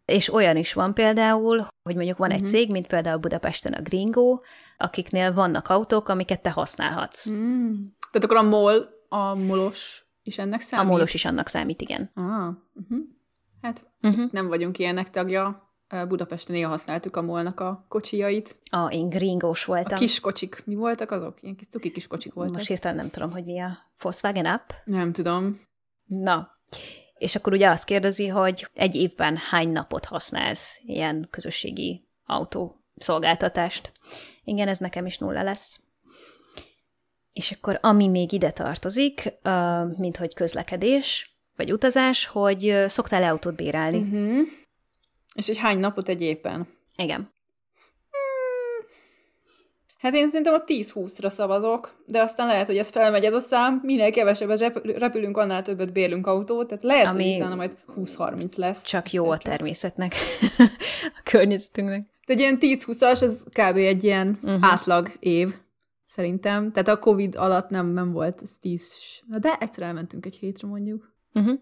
és olyan is van például, hogy mondjuk van uh-huh. egy mhm. cég, mint például Budapesten a Gringo, akiknél vannak autók, amiket te használhatsz. Mm. Tehát akkor a MOL, a molos is ennek számít? A molos is annak számít, igen. Ah, uh-huh. Hát uh-huh. nem vagyunk ilyenek tagja. Budapesten néha használtuk a molnak a kocsijait. A, én gringós voltam. A kis kocsik. Mi voltak azok? Ilyen kis cuki kis kocsik voltak. Most hirtelen nem tudom, hogy mi a Volkswagen Up. Nem tudom. Na, és akkor ugye azt kérdezi, hogy egy évben hány napot használsz ilyen közösségi autó szolgáltatást. Igen, ez nekem is nulla lesz. És akkor ami még ide tartozik, mint hogy közlekedés, vagy utazás, hogy szoktál-e autót bérelni? Uh-huh. És hogy hány napot egy évben? Igen. Hmm. Hát én szerintem a 10-20-ra szavazok, de aztán lehet, hogy ez felmegy ez a szám, minél kevesebbet repülünk, annál többet bérlünk autót, tehát lehet, Ami hogy utána majd 20-30 lesz. Csak jó a természetnek, a környezetünknek. Tehát ilyen 10-20-as, az kb. egy ilyen uh-huh. átlag év, szerintem. Tehát a Covid alatt nem, nem volt ez 10, de egyszer elmentünk egy hétre mondjuk. Uh-huh.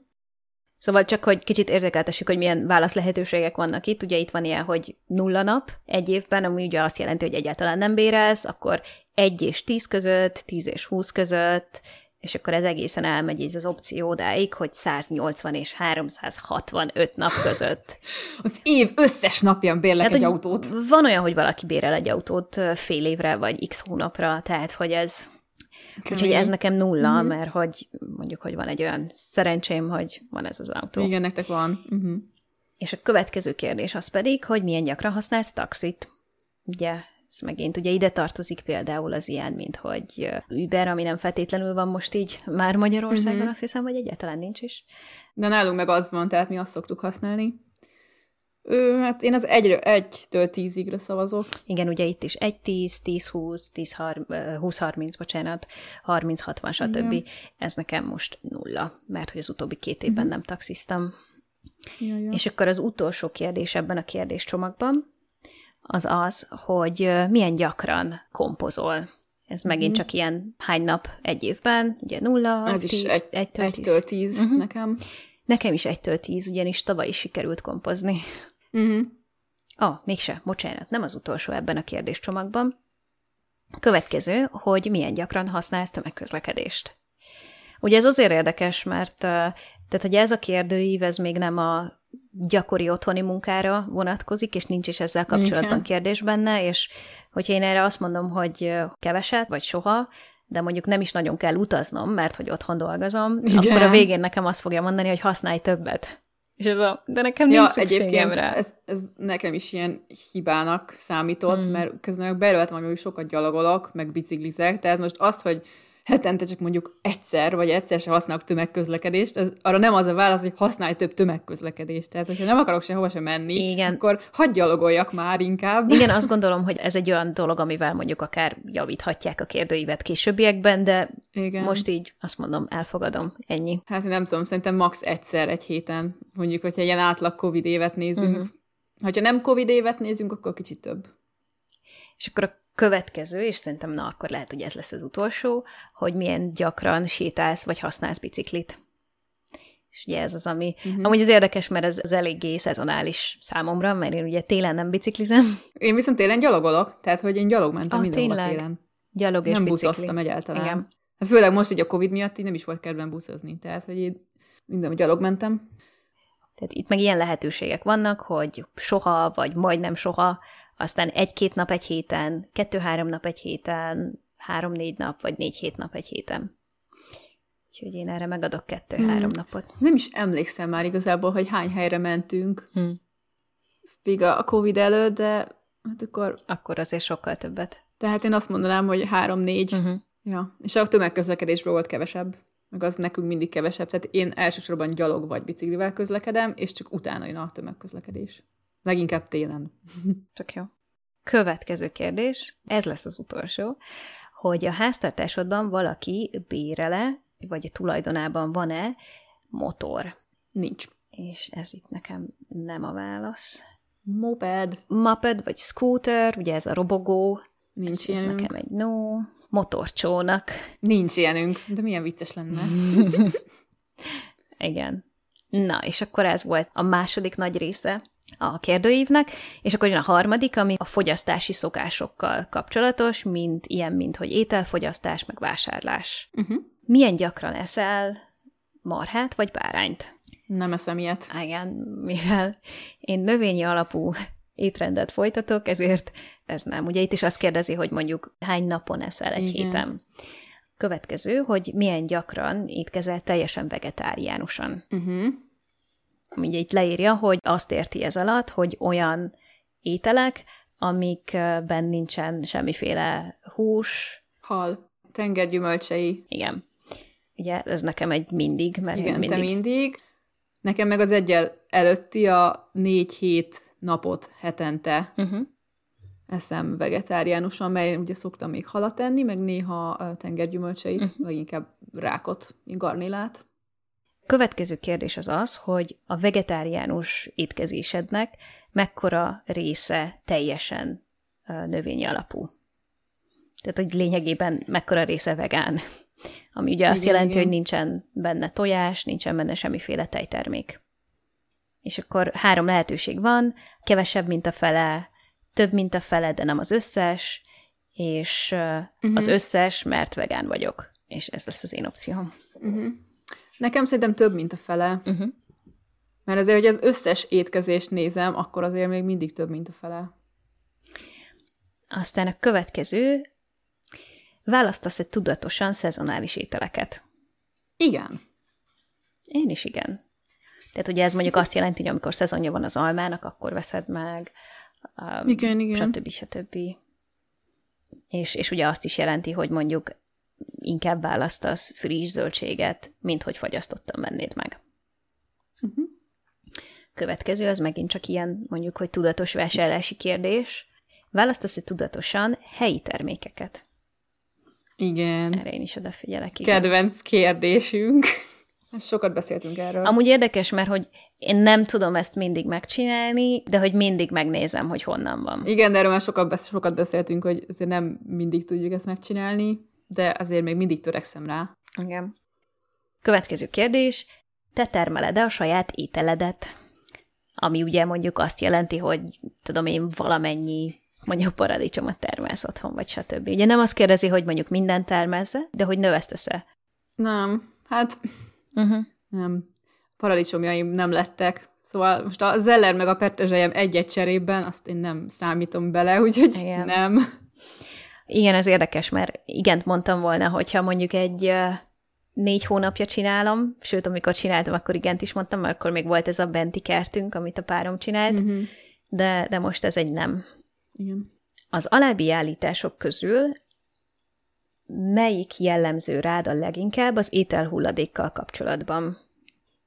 Szóval csak, hogy kicsit érzékeltessük, hogy milyen válasz lehetőségek vannak itt. Ugye itt van ilyen, hogy nulla nap egy évben, ami ugye azt jelenti, hogy egyáltalán nem bérelsz, akkor egy és tíz között, tíz és húsz között, és akkor ez egészen elmegy így az opció odáig, hogy 180 és 365 nap között. Az év összes napján bérlek hát, egy autót. Van olyan, hogy valaki bérel egy autót fél évre, vagy x hónapra, tehát hogy ez Úgyhogy ez nekem nulla, uh-huh. mert hogy mondjuk, hogy van egy olyan szerencsém, hogy van ez az autó. Igen, nektek van. Uh-huh. És a következő kérdés az pedig, hogy milyen gyakran használsz taxit. Ugye, ez megint ugye ide tartozik például az ilyen, mint hogy Uber, ami nem feltétlenül van most így már Magyarországon, uh-huh. azt hiszem, hogy egyáltalán nincs is. De nálunk meg az van, tehát mi azt szoktuk használni. Ő, hát én az egyre, egytől tízigre szavazok. Igen, ugye itt is 1 10, 10 20, 10 20 30, bocsánat, 30 60, stb. Igen. Ez nekem most nulla, mert hogy az utóbbi két évben uh-huh. nem taxiztam. Ja, ja. És akkor az utolsó kérdés ebben a kérdéscsomagban az az, hogy milyen gyakran kompozol. Ez megint uh-huh. csak ilyen hány nap egy évben, ugye nulla, Ez tíz, is egy, egytől, egytől tíz, tíz uh-huh. nekem. Nekem is egytől tíz, ugyanis tavaly is sikerült kompozni. Uh-huh. Ah, mégse, bocsánat, nem az utolsó ebben a kérdéscsomagban. Következő, hogy milyen gyakran használsz tömegközlekedést. Ugye ez azért érdekes, mert tehát, hogy ez a kérdőív, ez még nem a gyakori otthoni munkára vonatkozik, és nincs is ezzel kapcsolatban kérdés benne, és hogyha én erre azt mondom, hogy keveset, vagy soha, de mondjuk nem is nagyon kell utaznom, mert hogy otthon dolgozom, Igen. akkor a végén nekem azt fogja mondani, hogy használj többet. És ez a, de nekem ja, nincs egyébként rá. Ez, ez nekem is ilyen hibának számított, hmm. mert közben belőltem, hogy sokat gyalogolok, meg biciklizek, tehát most az, hogy hetente csak mondjuk egyszer, vagy egyszer se használok tömegközlekedést, az, arra nem az a válasz, hogy használj több tömegközlekedést. Tehát, hogyha nem akarok sehova sem menni, Igen. akkor hagyj gyalogoljak már inkább. Igen, azt gondolom, hogy ez egy olyan dolog, amivel mondjuk akár javíthatják a kérdőívet későbbiekben, de Igen. most így azt mondom, elfogadom, ennyi. Hát nem tudom, szerintem max. egyszer egy héten, mondjuk, hogyha ilyen átlag Covid évet nézünk. Uh-huh. Ha nem Covid évet nézünk, akkor kicsit több. És akkor a következő, és szerintem na, akkor lehet, hogy ez lesz az utolsó, hogy milyen gyakran sétálsz, vagy használsz biciklit. És ugye ez az, ami... Uh-huh. Amúgy ez érdekes, mert ez, ez eléggé szezonális számomra, mert én ugye télen nem biciklizem. Én viszont télen gyalogolok, tehát hogy én gyalog mentem ah, mindenhol télen. Gyalog és Nem bicikli. buszoztam egyáltalán. Igen. Hát főleg most, hogy a Covid miatt így nem is volt kedvem buszozni, tehát hogy én minden gyalog mentem. Tehát itt meg ilyen lehetőségek vannak, hogy soha, vagy majdnem soha aztán egy-két nap egy héten, kettő-három nap egy héten, három-négy nap, vagy négy-hét nap egy héten. Úgyhogy én erre megadok kettő-három hmm. napot. Nem is emlékszem már igazából, hogy hány helyre mentünk. Hmm. Még a Covid előtt, de hát akkor... Akkor azért sokkal többet. Tehát én azt mondanám, hogy három-négy. Uh-huh. Ja. És a tömegközlekedésből volt kevesebb. meg az nekünk mindig kevesebb. Tehát én elsősorban gyalog vagy biciklivel közlekedem, és csak utána jön a tömegközlekedés. Leginkább télen. Csak jó. Következő kérdés, ez lesz az utolsó, hogy a háztartásodban valaki bérele, vagy tulajdonában van-e motor? Nincs. És ez itt nekem nem a válasz. Moped. Moped, vagy scooter, ugye ez a robogó. Nincs ez, ez nekem egy no. Motorcsónak. Nincs ilyenünk, de milyen vicces lenne. Igen. Na, és akkor ez volt a második nagy része a kérdőívnek, és akkor jön a harmadik, ami a fogyasztási szokásokkal kapcsolatos, mint ilyen, mint hogy ételfogyasztás, meg vásárlás. Uh-huh. Milyen gyakran eszel marhát vagy bárányt? Nem eszem ilyet. Igen, mivel én növényi alapú étrendet folytatok, ezért ez nem. Ugye itt is azt kérdezi, hogy mondjuk hány napon eszel egy Igen. héten. Következő, hogy milyen gyakran étkezel teljesen vegetáriánusan. Uh-huh. Ugye itt leírja, hogy azt érti ez alatt, hogy olyan ételek, amikben nincsen semmiféle hús, Hal. Tengergyümölcsei. igen. Ugye ez nekem egy mindig, mert Igen, mindig... te mindig. Nekem meg az egyel előtti a négy hét napot hetente Uh-huh. eszem vegetáriánusan, mert én ugye szoktam még halat enni, meg néha tengergyümölcseit, Mhm. uh-huh. vagy inkább rákot, garnélát. Következő kérdés az az, hogy a vegetáriánus étkezésednek mekkora része teljesen növényi alapú. Tehát, hogy lényegében mekkora része vegán. Ami ugye azt Igen, jelenti, igen. hogy nincsen benne tojás, nincsen benne semmiféle tejtermék. És akkor három lehetőség van, kevesebb, mint a fele, több, mint a fele, de nem az összes, és uh-huh. az összes, mert vegán vagyok. És ez lesz az én opcióm. Uh-huh. Nekem szerintem több, mint a fele. Uh-huh. Mert azért, hogy az összes étkezést nézem, akkor azért még mindig több, mint a fele. Aztán a következő, választasz-e tudatosan szezonális ételeket? Igen. Én is igen. Tehát ugye ez mondjuk azt jelenti, hogy amikor szezonja van az almának, akkor veszed meg, um, Igen, igen. stb. stb. És, és ugye azt is jelenti, hogy mondjuk inkább választasz friss zöldséget, mint hogy fagyasztottan vennéd meg. Uh-huh. Következő, az megint csak ilyen mondjuk, hogy tudatos vásárlási kérdés. Választasz-e tudatosan helyi termékeket? Igen. Erre én is odafigyelek. Igen. Kedvenc kérdésünk. Sokat beszéltünk erről. Amúgy érdekes, mert hogy én nem tudom ezt mindig megcsinálni, de hogy mindig megnézem, hogy honnan van. Igen, de erről már sokat, sokat beszéltünk, hogy azért nem mindig tudjuk ezt megcsinálni, de azért még mindig törekszem rá. Igen. Következő kérdés. Te termeled-e a saját ételedet? Ami ugye mondjuk azt jelenti, hogy tudom én valamennyi mondjuk paradicsomot termelsz otthon, vagy stb. Ugye nem azt kérdezi, hogy mondjuk mindent termelsz de hogy növesztesz-e. Nem, hát Uh-huh. nem. Paradicsomjaim nem lettek. Szóval most a zeller meg a petrezselyem egy-egy cserében, azt én nem számítom bele, úgyhogy Igen. nem. Igen, ez érdekes, mert igent mondtam volna, hogyha mondjuk egy négy hónapja csinálom, sőt, amikor csináltam, akkor igent is mondtam, mert akkor még volt ez a benti kertünk, amit a párom csinált, Uh-huh. de, de most ez egy nem. Igen. Az alábbi állítások közül melyik jellemző rád a leginkább az ételhulladékkal kapcsolatban?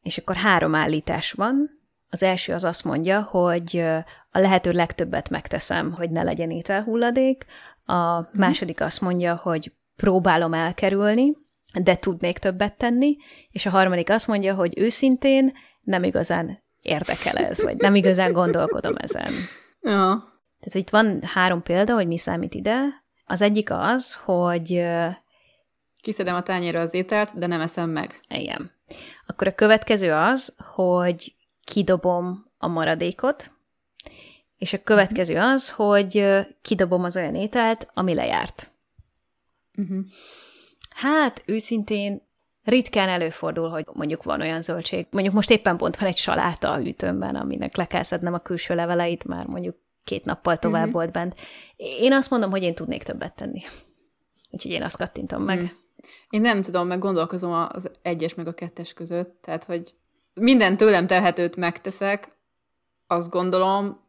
És akkor három állítás van. Az első az azt mondja, hogy a lehető legtöbbet megteszem, hogy ne legyen ételhulladék. A második azt mondja, hogy próbálom elkerülni, de tudnék többet tenni. És a harmadik azt mondja, hogy őszintén nem igazán érdekel ez, vagy nem igazán gondolkodom ezen. Ja. Tehát itt van három példa, hogy mi számít ide. Az egyik az, hogy Kiszedem a tányérra az ételt, de nem eszem meg. igen. Akkor a következő az, hogy kidobom a maradékot, és a következő az, hogy kidobom az olyan ételt, ami lejárt. Uh-huh. Hát, őszintén ritkán előfordul, hogy mondjuk van olyan zöldség. Mondjuk most éppen pont van egy saláta a hűtőmben, aminek le kell szednem a külső leveleit, már mondjuk két nappal tovább Mhm. volt bent. Én azt mondom, hogy én tudnék többet tenni. Úgyhogy én azt kattintom meg. Mhm. Én nem tudom, meg gondolkozom az egyes meg a kettes között, tehát, hogy minden tőlem telhetőt megteszek, azt gondolom,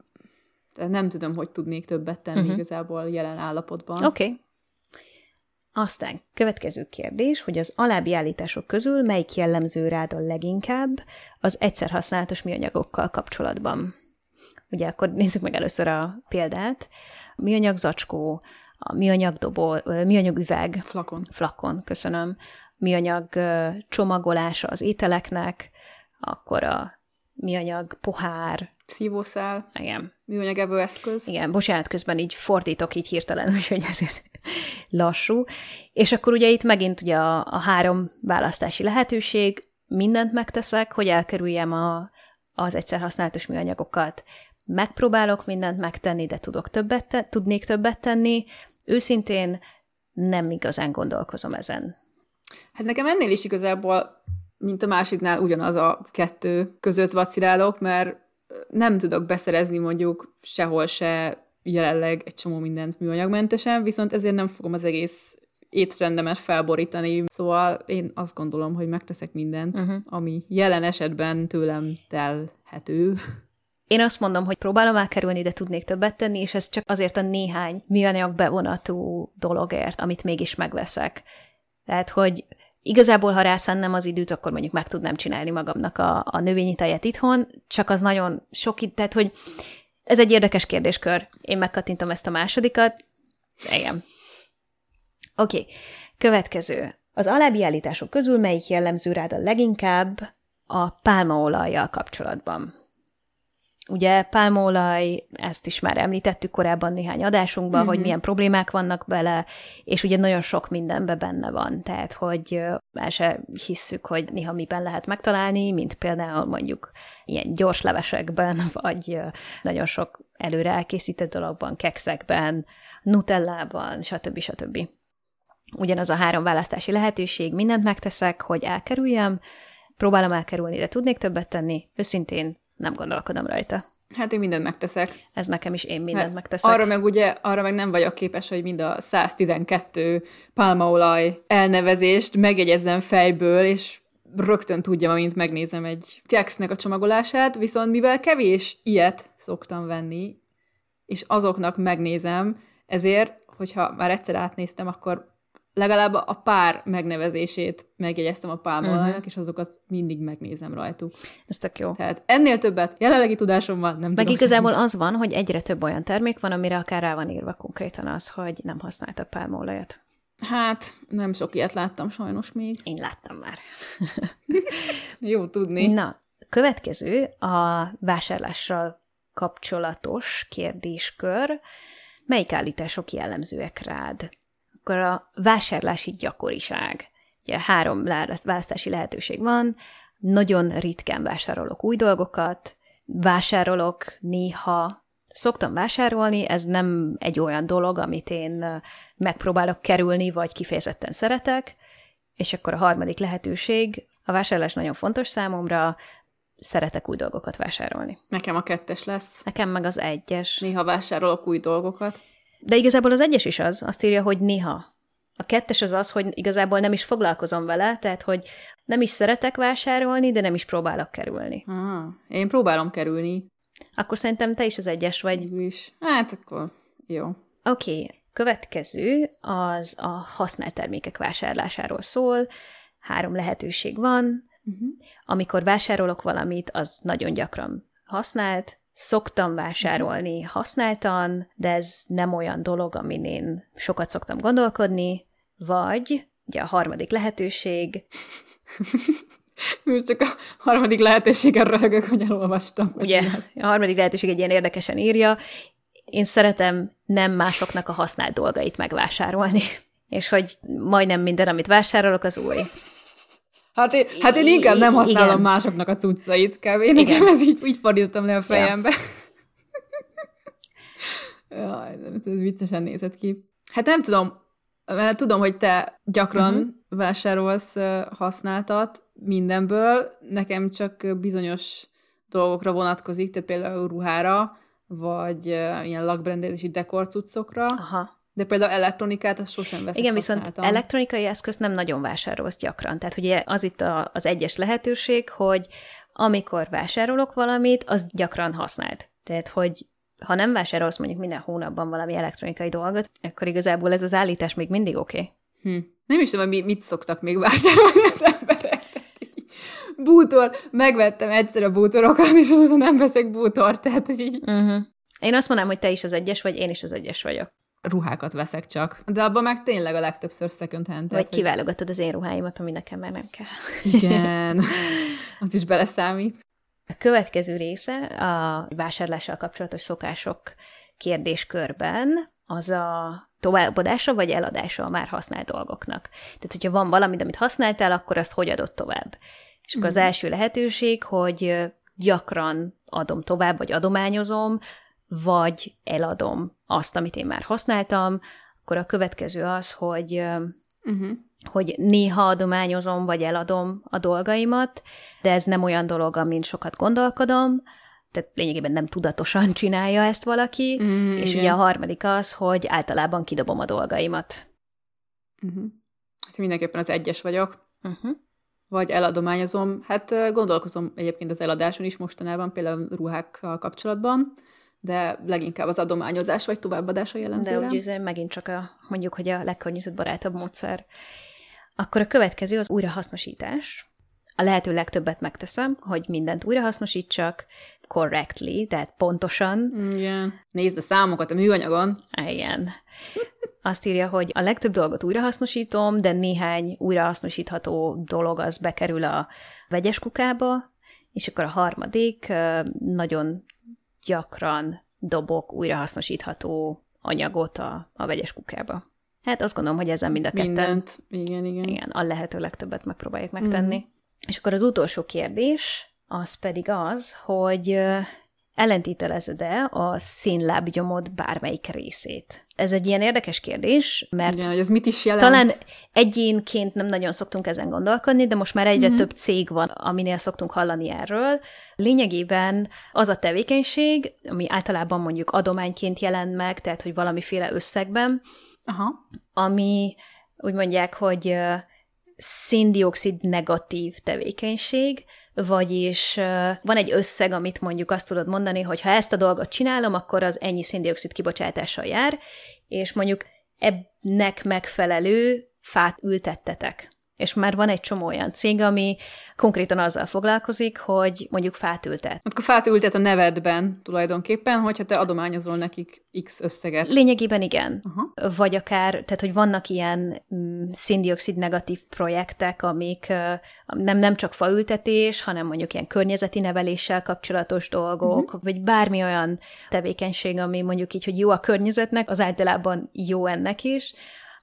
de nem tudom, hogy tudnék többet tenni uh-huh. igazából jelen állapotban. Oké. Okay. Aztán következő kérdés, hogy az alábbi állítások közül melyik jellemző rád a leginkább az egyszer használatos műanyagokkal kapcsolatban? Ugye akkor nézzük meg először a példát. Műanyag zacskó, a műanyag dobó, műanyag üveg. Flakon. Flakon, köszönöm. Műanyag csomagolása az ételeknek, akkor a műanyag pohár. Szívószál. Igen. Műanyag evőeszköz. Igen, bocsánat, közben így fordítok így hirtelen, úgyhogy ezért lassú. És akkor ugye itt megint ugye a, a három választási lehetőség, mindent megteszek, hogy elkerüljem a, az egyszer használatos műanyagokat. Megpróbálok mindent megtenni, de tudok többet te- tudnék többet tenni. Őszintén nem igazán gondolkozom ezen. Hát nekem ennél is igazából, mint a másiknál ugyanaz a kettő között vacilálok, mert nem tudok beszerezni mondjuk sehol se jelenleg egy csomó mindent műanyagmentesen, viszont ezért nem fogom az egész étrendemet felborítani. Szóval én azt gondolom, hogy megteszek mindent, uh-huh. ami jelen esetben tőlem telhető. Én azt mondom, hogy próbálom elkerülni, de tudnék többet tenni, és ez csak azért a néhány műanyag bevonatú dologért, amit mégis megveszek. Tehát, hogy igazából, ha rászánnám az időt, akkor mondjuk meg tudnám csinálni magamnak a, a növényi tejet itthon, csak az nagyon sok, tehát, hogy ez egy érdekes kérdéskör. Én megkattintom ezt a másodikat. Igen. Oké, okay. következő. Az alábbi állítások közül melyik jellemző rád a leginkább a pálmaolajjal kapcsolatban? Ugye pálmaolaj, ezt is már említettük korábban néhány adásunkban, mm-hmm. hogy milyen problémák vannak vele, és ugye nagyon sok mindenben benne van, tehát hogy el se hisszük, hogy néha miben lehet megtalálni, mint például mondjuk ilyen gyors levesekben, vagy nagyon sok előre elkészített dologban, kekszekben, nutellában, stb. stb. Ugyanaz a három választási lehetőség, mindent megteszek, hogy elkerüljem, próbálom elkerülni, de tudnék többet tenni, őszintén nem gondolkodom rajta. Hát én mindent megteszek. Ez nekem is én mindent hát megteszek. Arra meg ugye, arra meg nem vagyok képes, hogy mind a 112 pálmaolaj elnevezést megjegyezzem fejből, és rögtön tudjam, amint megnézem egy keksznek a csomagolását, viszont mivel kevés ilyet szoktam venni, és azoknak megnézem, ezért, hogyha már egyszer átnéztem, akkor legalább a pár megnevezését megjegyeztem a pálmaolajnak, uh-huh. és azokat mindig megnézem rajtuk. Ez tök jó. Tehát ennél többet jelenlegi tudásommal nem Meg igazából szemni. az van, hogy egyre több olyan termék van, amire akár rá van írva konkrétan az, hogy nem használtak pálmaolajat. Hát, nem sok ilyet láttam sajnos még. Én láttam már. jó tudni. Na, következő a vásárlással kapcsolatos kérdéskör. Melyik állítások jellemzőek rád? Akkor a vásárlási gyakoriság. Ugye három választási lehetőség van, nagyon ritkán vásárolok új dolgokat, vásárolok néha, szoktam vásárolni, ez nem egy olyan dolog, amit én megpróbálok kerülni, vagy kifejezetten szeretek, és akkor a harmadik lehetőség, a vásárlás nagyon fontos számomra, szeretek új dolgokat vásárolni. Nekem a kettes lesz. Nekem meg az egyes. Néha vásárolok új dolgokat. De igazából az egyes is az, azt írja, hogy néha. A kettes az az, hogy igazából nem is foglalkozom vele, tehát hogy nem is szeretek vásárolni, de nem is próbálok kerülni. Ah, én próbálom kerülni. Akkor szerintem te is az egyes vagy. Is. Hát akkor jó. Oké, okay. következő az a használt termékek vásárlásáról szól. Három lehetőség van. Uh-huh. Amikor vásárolok valamit, az nagyon gyakran használt, Szoktam vásárolni használtan, de ez nem olyan dolog, amin én sokat szoktam gondolkodni, vagy ugye a harmadik lehetőség. Most csak a harmadik lehetőségen röhögök, hogy elolvastam. Ugye, a harmadik lehetőség egy ilyen érdekesen írja. Én szeretem nem másoknak a használt dolgait megvásárolni. És hogy majdnem minden, amit vásárolok, az új. Hát én, hát én inkább nem használom Igen. másoknak a cuccait, kb. Én nekem ez így, így fordítottam le a fejembe. Ja. Jaj, ez viccesen nézett ki. Hát nem tudom, mert tudom, hogy te gyakran uh-huh. vásárolsz használtat mindenből, nekem csak bizonyos dolgokra vonatkozik, tehát például ruhára, vagy ilyen lakbrendezési dekorcuccokra. Aha. De például elektronikát azt sosem veszek Igen, viszont használtam. elektronikai eszközt nem nagyon vásárolsz gyakran. Tehát ugye az itt a, az egyes lehetőség, hogy amikor vásárolok valamit, az gyakran használt. Tehát, hogy ha nem vásárolsz mondjuk minden hónapban valami elektronikai dolgot, akkor igazából ez az állítás még mindig oké. Okay. Hm. Nem is tudom, hogy mit szoktak még vásárolni az emberek. Bútor, megvettem egyszer a bútorokat, és azon nem veszek bútort, tehát így... Uh-huh. Én azt mondanám, hogy te is az egyes vagy, én is az egyes vagyok. Ruhákat veszek csak. De abban meg tényleg a legtöbbször second hand. Vagy kiválogatod az én ruháimat, ami nekem már nem kell. Igen, az is beleszámít. A következő része a vásárlással kapcsolatos szokások kérdéskörben az a továbbadása vagy eladása a már használt dolgoknak. Tehát, hogyha van valami, amit használtál, akkor azt hogy adott tovább. És akkor az mhm. első lehetőség, hogy gyakran adom tovább, vagy adományozom, vagy eladom azt, amit én már használtam. Akkor a következő az, hogy uh-huh. hogy néha adományozom, vagy eladom a dolgaimat, de ez nem olyan dolog, amin sokat gondolkodom, tehát lényegében nem tudatosan csinálja ezt valaki, mm, és igen. ugye a harmadik az, hogy általában kidobom a dolgaimat. Uh-huh. Hát mindenképpen az egyes vagyok. Uh-huh. Vagy eladományozom. Hát gondolkozom egyébként az eladáson is mostanában, például ruhákkal kapcsolatban, de leginkább az adományozás vagy továbbadás a jellemző. De úgy ez megint csak a, mondjuk, hogy a legkörnyezetbarátabb módszer. Akkor a következő az újrahasznosítás. A lehető legtöbbet megteszem, hogy mindent újrahasznosítsak, correctly, tehát pontosan. Igen. Nézd a számokat a műanyagon. Igen. Azt írja, hogy a legtöbb dolgot újrahasznosítom, de néhány újrahasznosítható dolog az bekerül a vegyes kukába, és akkor a harmadik nagyon gyakran dobok újrahasznosítható anyagot a, a vegyes kukába. Hát azt gondolom, hogy ezen mind a ketten... Mindent, igen, igen. Igen, a lehető legtöbbet megpróbáljuk megtenni. Mm. És akkor az utolsó kérdés, az pedig az, hogy ellentételezed-e a szénlábgyomod bármelyik részét? Ez egy ilyen érdekes kérdés, mert Igen, hogy ez mit is jelent? talán egyénként nem nagyon szoktunk ezen gondolkodni, de most már egyre mm-hmm. több cég van, aminél szoktunk hallani erről. Lényegében az a tevékenység, ami általában mondjuk adományként jelent meg, tehát hogy valamiféle összegben, Aha. ami úgy mondják, hogy széndiokszid negatív tevékenység, vagyis van egy összeg, amit mondjuk azt tudod mondani, hogy ha ezt a dolgot csinálom, akkor az ennyi széndiokszid kibocsátással jár, és mondjuk ennek megfelelő fát ültettetek és már van egy csomó olyan cég, ami konkrétan azzal foglalkozik, hogy mondjuk fát ültet. Akkor fát ültet a nevedben tulajdonképpen, hogyha te adományozol nekik X összeget. Lényegében igen. Aha. Vagy akár, tehát hogy vannak ilyen mm, széndiokszid negatív projektek, amik nem, nem csak faültetés, hanem mondjuk ilyen környezeti neveléssel kapcsolatos dolgok, uh-huh. vagy bármi olyan tevékenység, ami mondjuk így, hogy jó a környezetnek, az általában jó ennek is,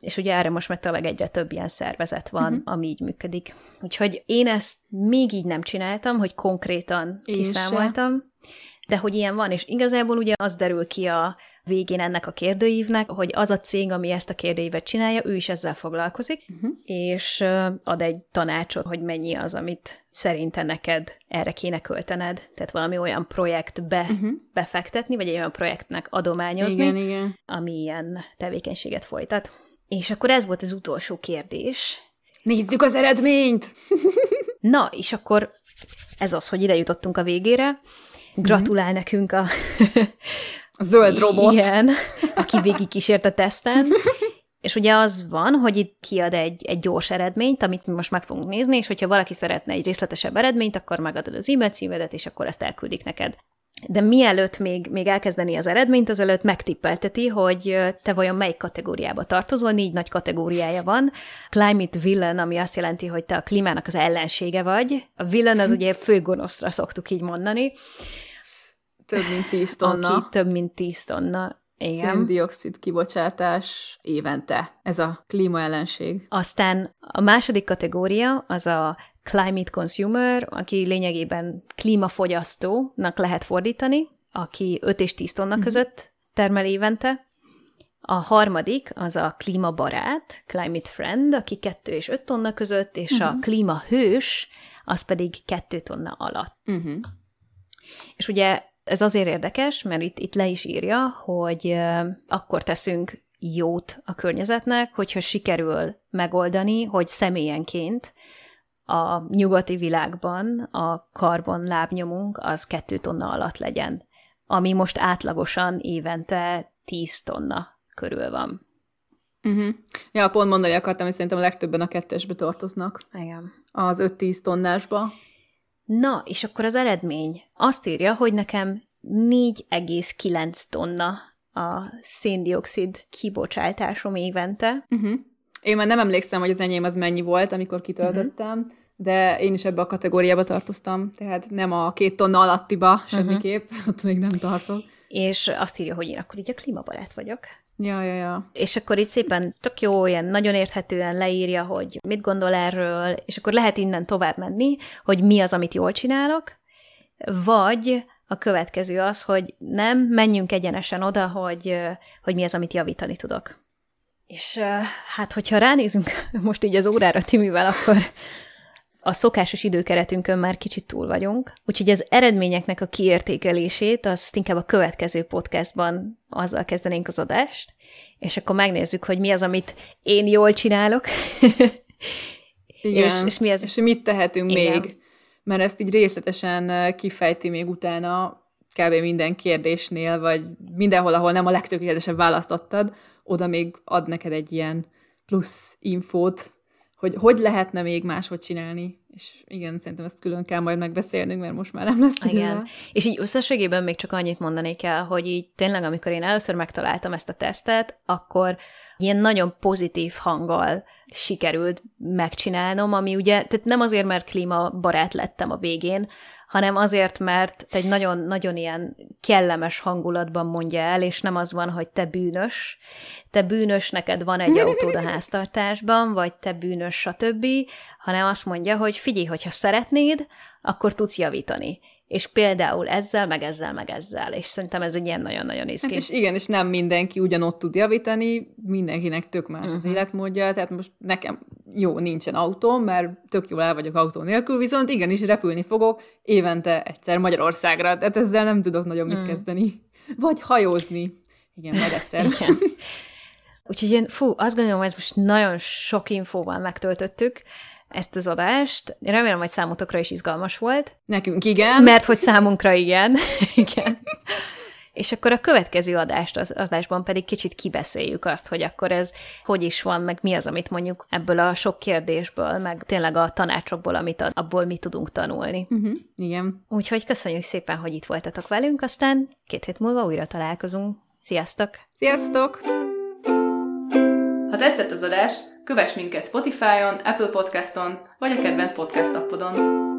és ugye erre most már tényleg egyre több ilyen szervezet van, uh-huh. ami így működik. Úgyhogy én ezt még így nem csináltam, hogy konkrétan én kiszámoltam, se. de hogy ilyen van, és igazából ugye az derül ki a végén ennek a kérdőívnek, hogy az a cég, ami ezt a kérdőívet csinálja, ő is ezzel foglalkozik, uh-huh. és ad egy tanácsot, hogy mennyi az, amit szerinte neked erre kéne költened, tehát valami olyan projektbe uh-huh. befektetni, vagy egy olyan projektnek adományozni, igen, igen. ami ilyen tevékenységet folytat. És akkor ez volt az utolsó kérdés. Nézzük az eredményt! Na, és akkor ez az, hogy ide jutottunk a végére. Gratulál mm-hmm. nekünk a... a zöld robot. Igen, aki végig kísért a teszten. És ugye az van, hogy itt kiad egy, egy gyors eredményt, amit mi most meg fogunk nézni, és hogyha valaki szeretne egy részletesebb eredményt, akkor megadod az e-mail címedet, és akkor ezt elküldik neked de mielőtt még, még elkezdeni az eredményt, azelőtt megtippelteti, hogy te vajon melyik kategóriába tartozol, négy nagy kategóriája van. Climate villain, ami azt jelenti, hogy te a klímának az ellensége vagy. A villain az ugye főgonoszra szoktuk így mondani. Több mint tíz tonna. Aki több mint tíz tonna. Igen. Széndiokszid kibocsátás évente. Ez a klímaellenség. Aztán a második kategória az a climate consumer, aki lényegében klímafogyasztónak lehet fordítani, aki 5 és 10 tonna mm-hmm. között termel évente. A harmadik az a klímabarát, climate friend, aki 2 és 5 tonna között, és mm-hmm. a mhm. klímahős, az pedig 2 tonna alatt. Mm-hmm. És ugye ez azért érdekes, mert itt, itt le is írja, hogy akkor teszünk jót a környezetnek, hogyha sikerül megoldani, hogy személyenként a nyugati világban a karbon lábnyomunk az kettő tonna alatt legyen, ami most átlagosan évente 10 tonna körül van. Uh-huh. Ja, pont mondani akartam, hogy szerintem a legtöbben a kettesbe tartoznak. Igen. Az 5-10 tonnásba. Na, és akkor az eredmény azt írja, hogy nekem 4,9 tonna a széndiokszid kibocsátásom évente. Uh-huh. Én már nem emlékszem, hogy az enyém az mennyi volt, amikor kitöltöttem, uh-huh. De én is ebbe a kategóriába tartoztam, tehát nem a két tonna alattiba semmiképp, uh-huh. ott még nem tartok. És azt írja, hogy én akkor így a klímabarát vagyok. Ja, ja, ja. És akkor itt szépen tök jó, ilyen nagyon érthetően leírja, hogy mit gondol erről, és akkor lehet innen tovább menni, hogy mi az, amit jól csinálok, vagy a következő az, hogy nem, menjünk egyenesen oda, hogy, hogy mi az, amit javítani tudok. És hát, hogyha ránézünk most így az órára Timivel, akkor a szokásos időkeretünkön már kicsit túl vagyunk, úgyhogy az eredményeknek a kiértékelését azt inkább a következő podcastban azzal kezdenénk az adást, és akkor megnézzük, hogy mi az, amit én jól csinálok, Igen, és, és mi az... És mit tehetünk Igen. még, mert ezt így részletesen kifejti még utána kb. minden kérdésnél, vagy mindenhol, ahol nem a legtökéletesebb választottad, oda még ad neked egy ilyen plusz infót, hogy hogy lehetne még máshogy csinálni. És igen, szerintem ezt külön kell majd megbeszélnünk, mert most már nem lesz idő. Igen. És így összességében még csak annyit mondanék el, hogy így tényleg, amikor én először megtaláltam ezt a tesztet, akkor ilyen nagyon pozitív hanggal sikerült megcsinálnom, ami ugye, tehát nem azért, mert klímabarát lettem a végén, hanem azért, mert egy nagyon-nagyon ilyen kellemes hangulatban mondja el, és nem az van, hogy te bűnös, te bűnös, neked van egy autód a háztartásban, vagy te bűnös, stb., hanem azt mondja, hogy figyelj, hogyha szeretnéd, akkor tudsz javítani és például ezzel, meg ezzel, meg ezzel, és szerintem ez egy ilyen nagyon-nagyon néz Hát és igen, és nem mindenki ugyanott tud javítani, mindenkinek tök más uh-huh. az mhm. életmódja, tehát most nekem jó, nincsen autóm, mert tök jól el vagyok autó nélkül, viszont igenis repülni fogok évente egyszer Magyarországra, tehát ezzel nem tudok nagyon mit uh kezdeni. Vagy hajózni. Igen, majd egyszer. igen. Úgyhogy én, fú, azt gondolom, hogy ez most nagyon sok infóval megtöltöttük, ezt az adást. Én remélem, hogy számotokra is izgalmas volt. Nekünk igen. Mert hogy számunkra igen. igen. És akkor a következő adást, az adásban pedig kicsit kibeszéljük azt, hogy akkor ez hogy is van, meg mi az, amit mondjuk ebből a sok kérdésből, meg tényleg a tanácsokból, amit abból mi tudunk tanulni. Uh-huh, igen. Úgyhogy köszönjük szépen, hogy itt voltatok velünk, aztán két hét múlva újra találkozunk. Sziasztok! Sziasztok! Ha tetszett az adás, kövess minket Spotify-on, Apple Podcast-on, vagy a kedvenc podcast appodon.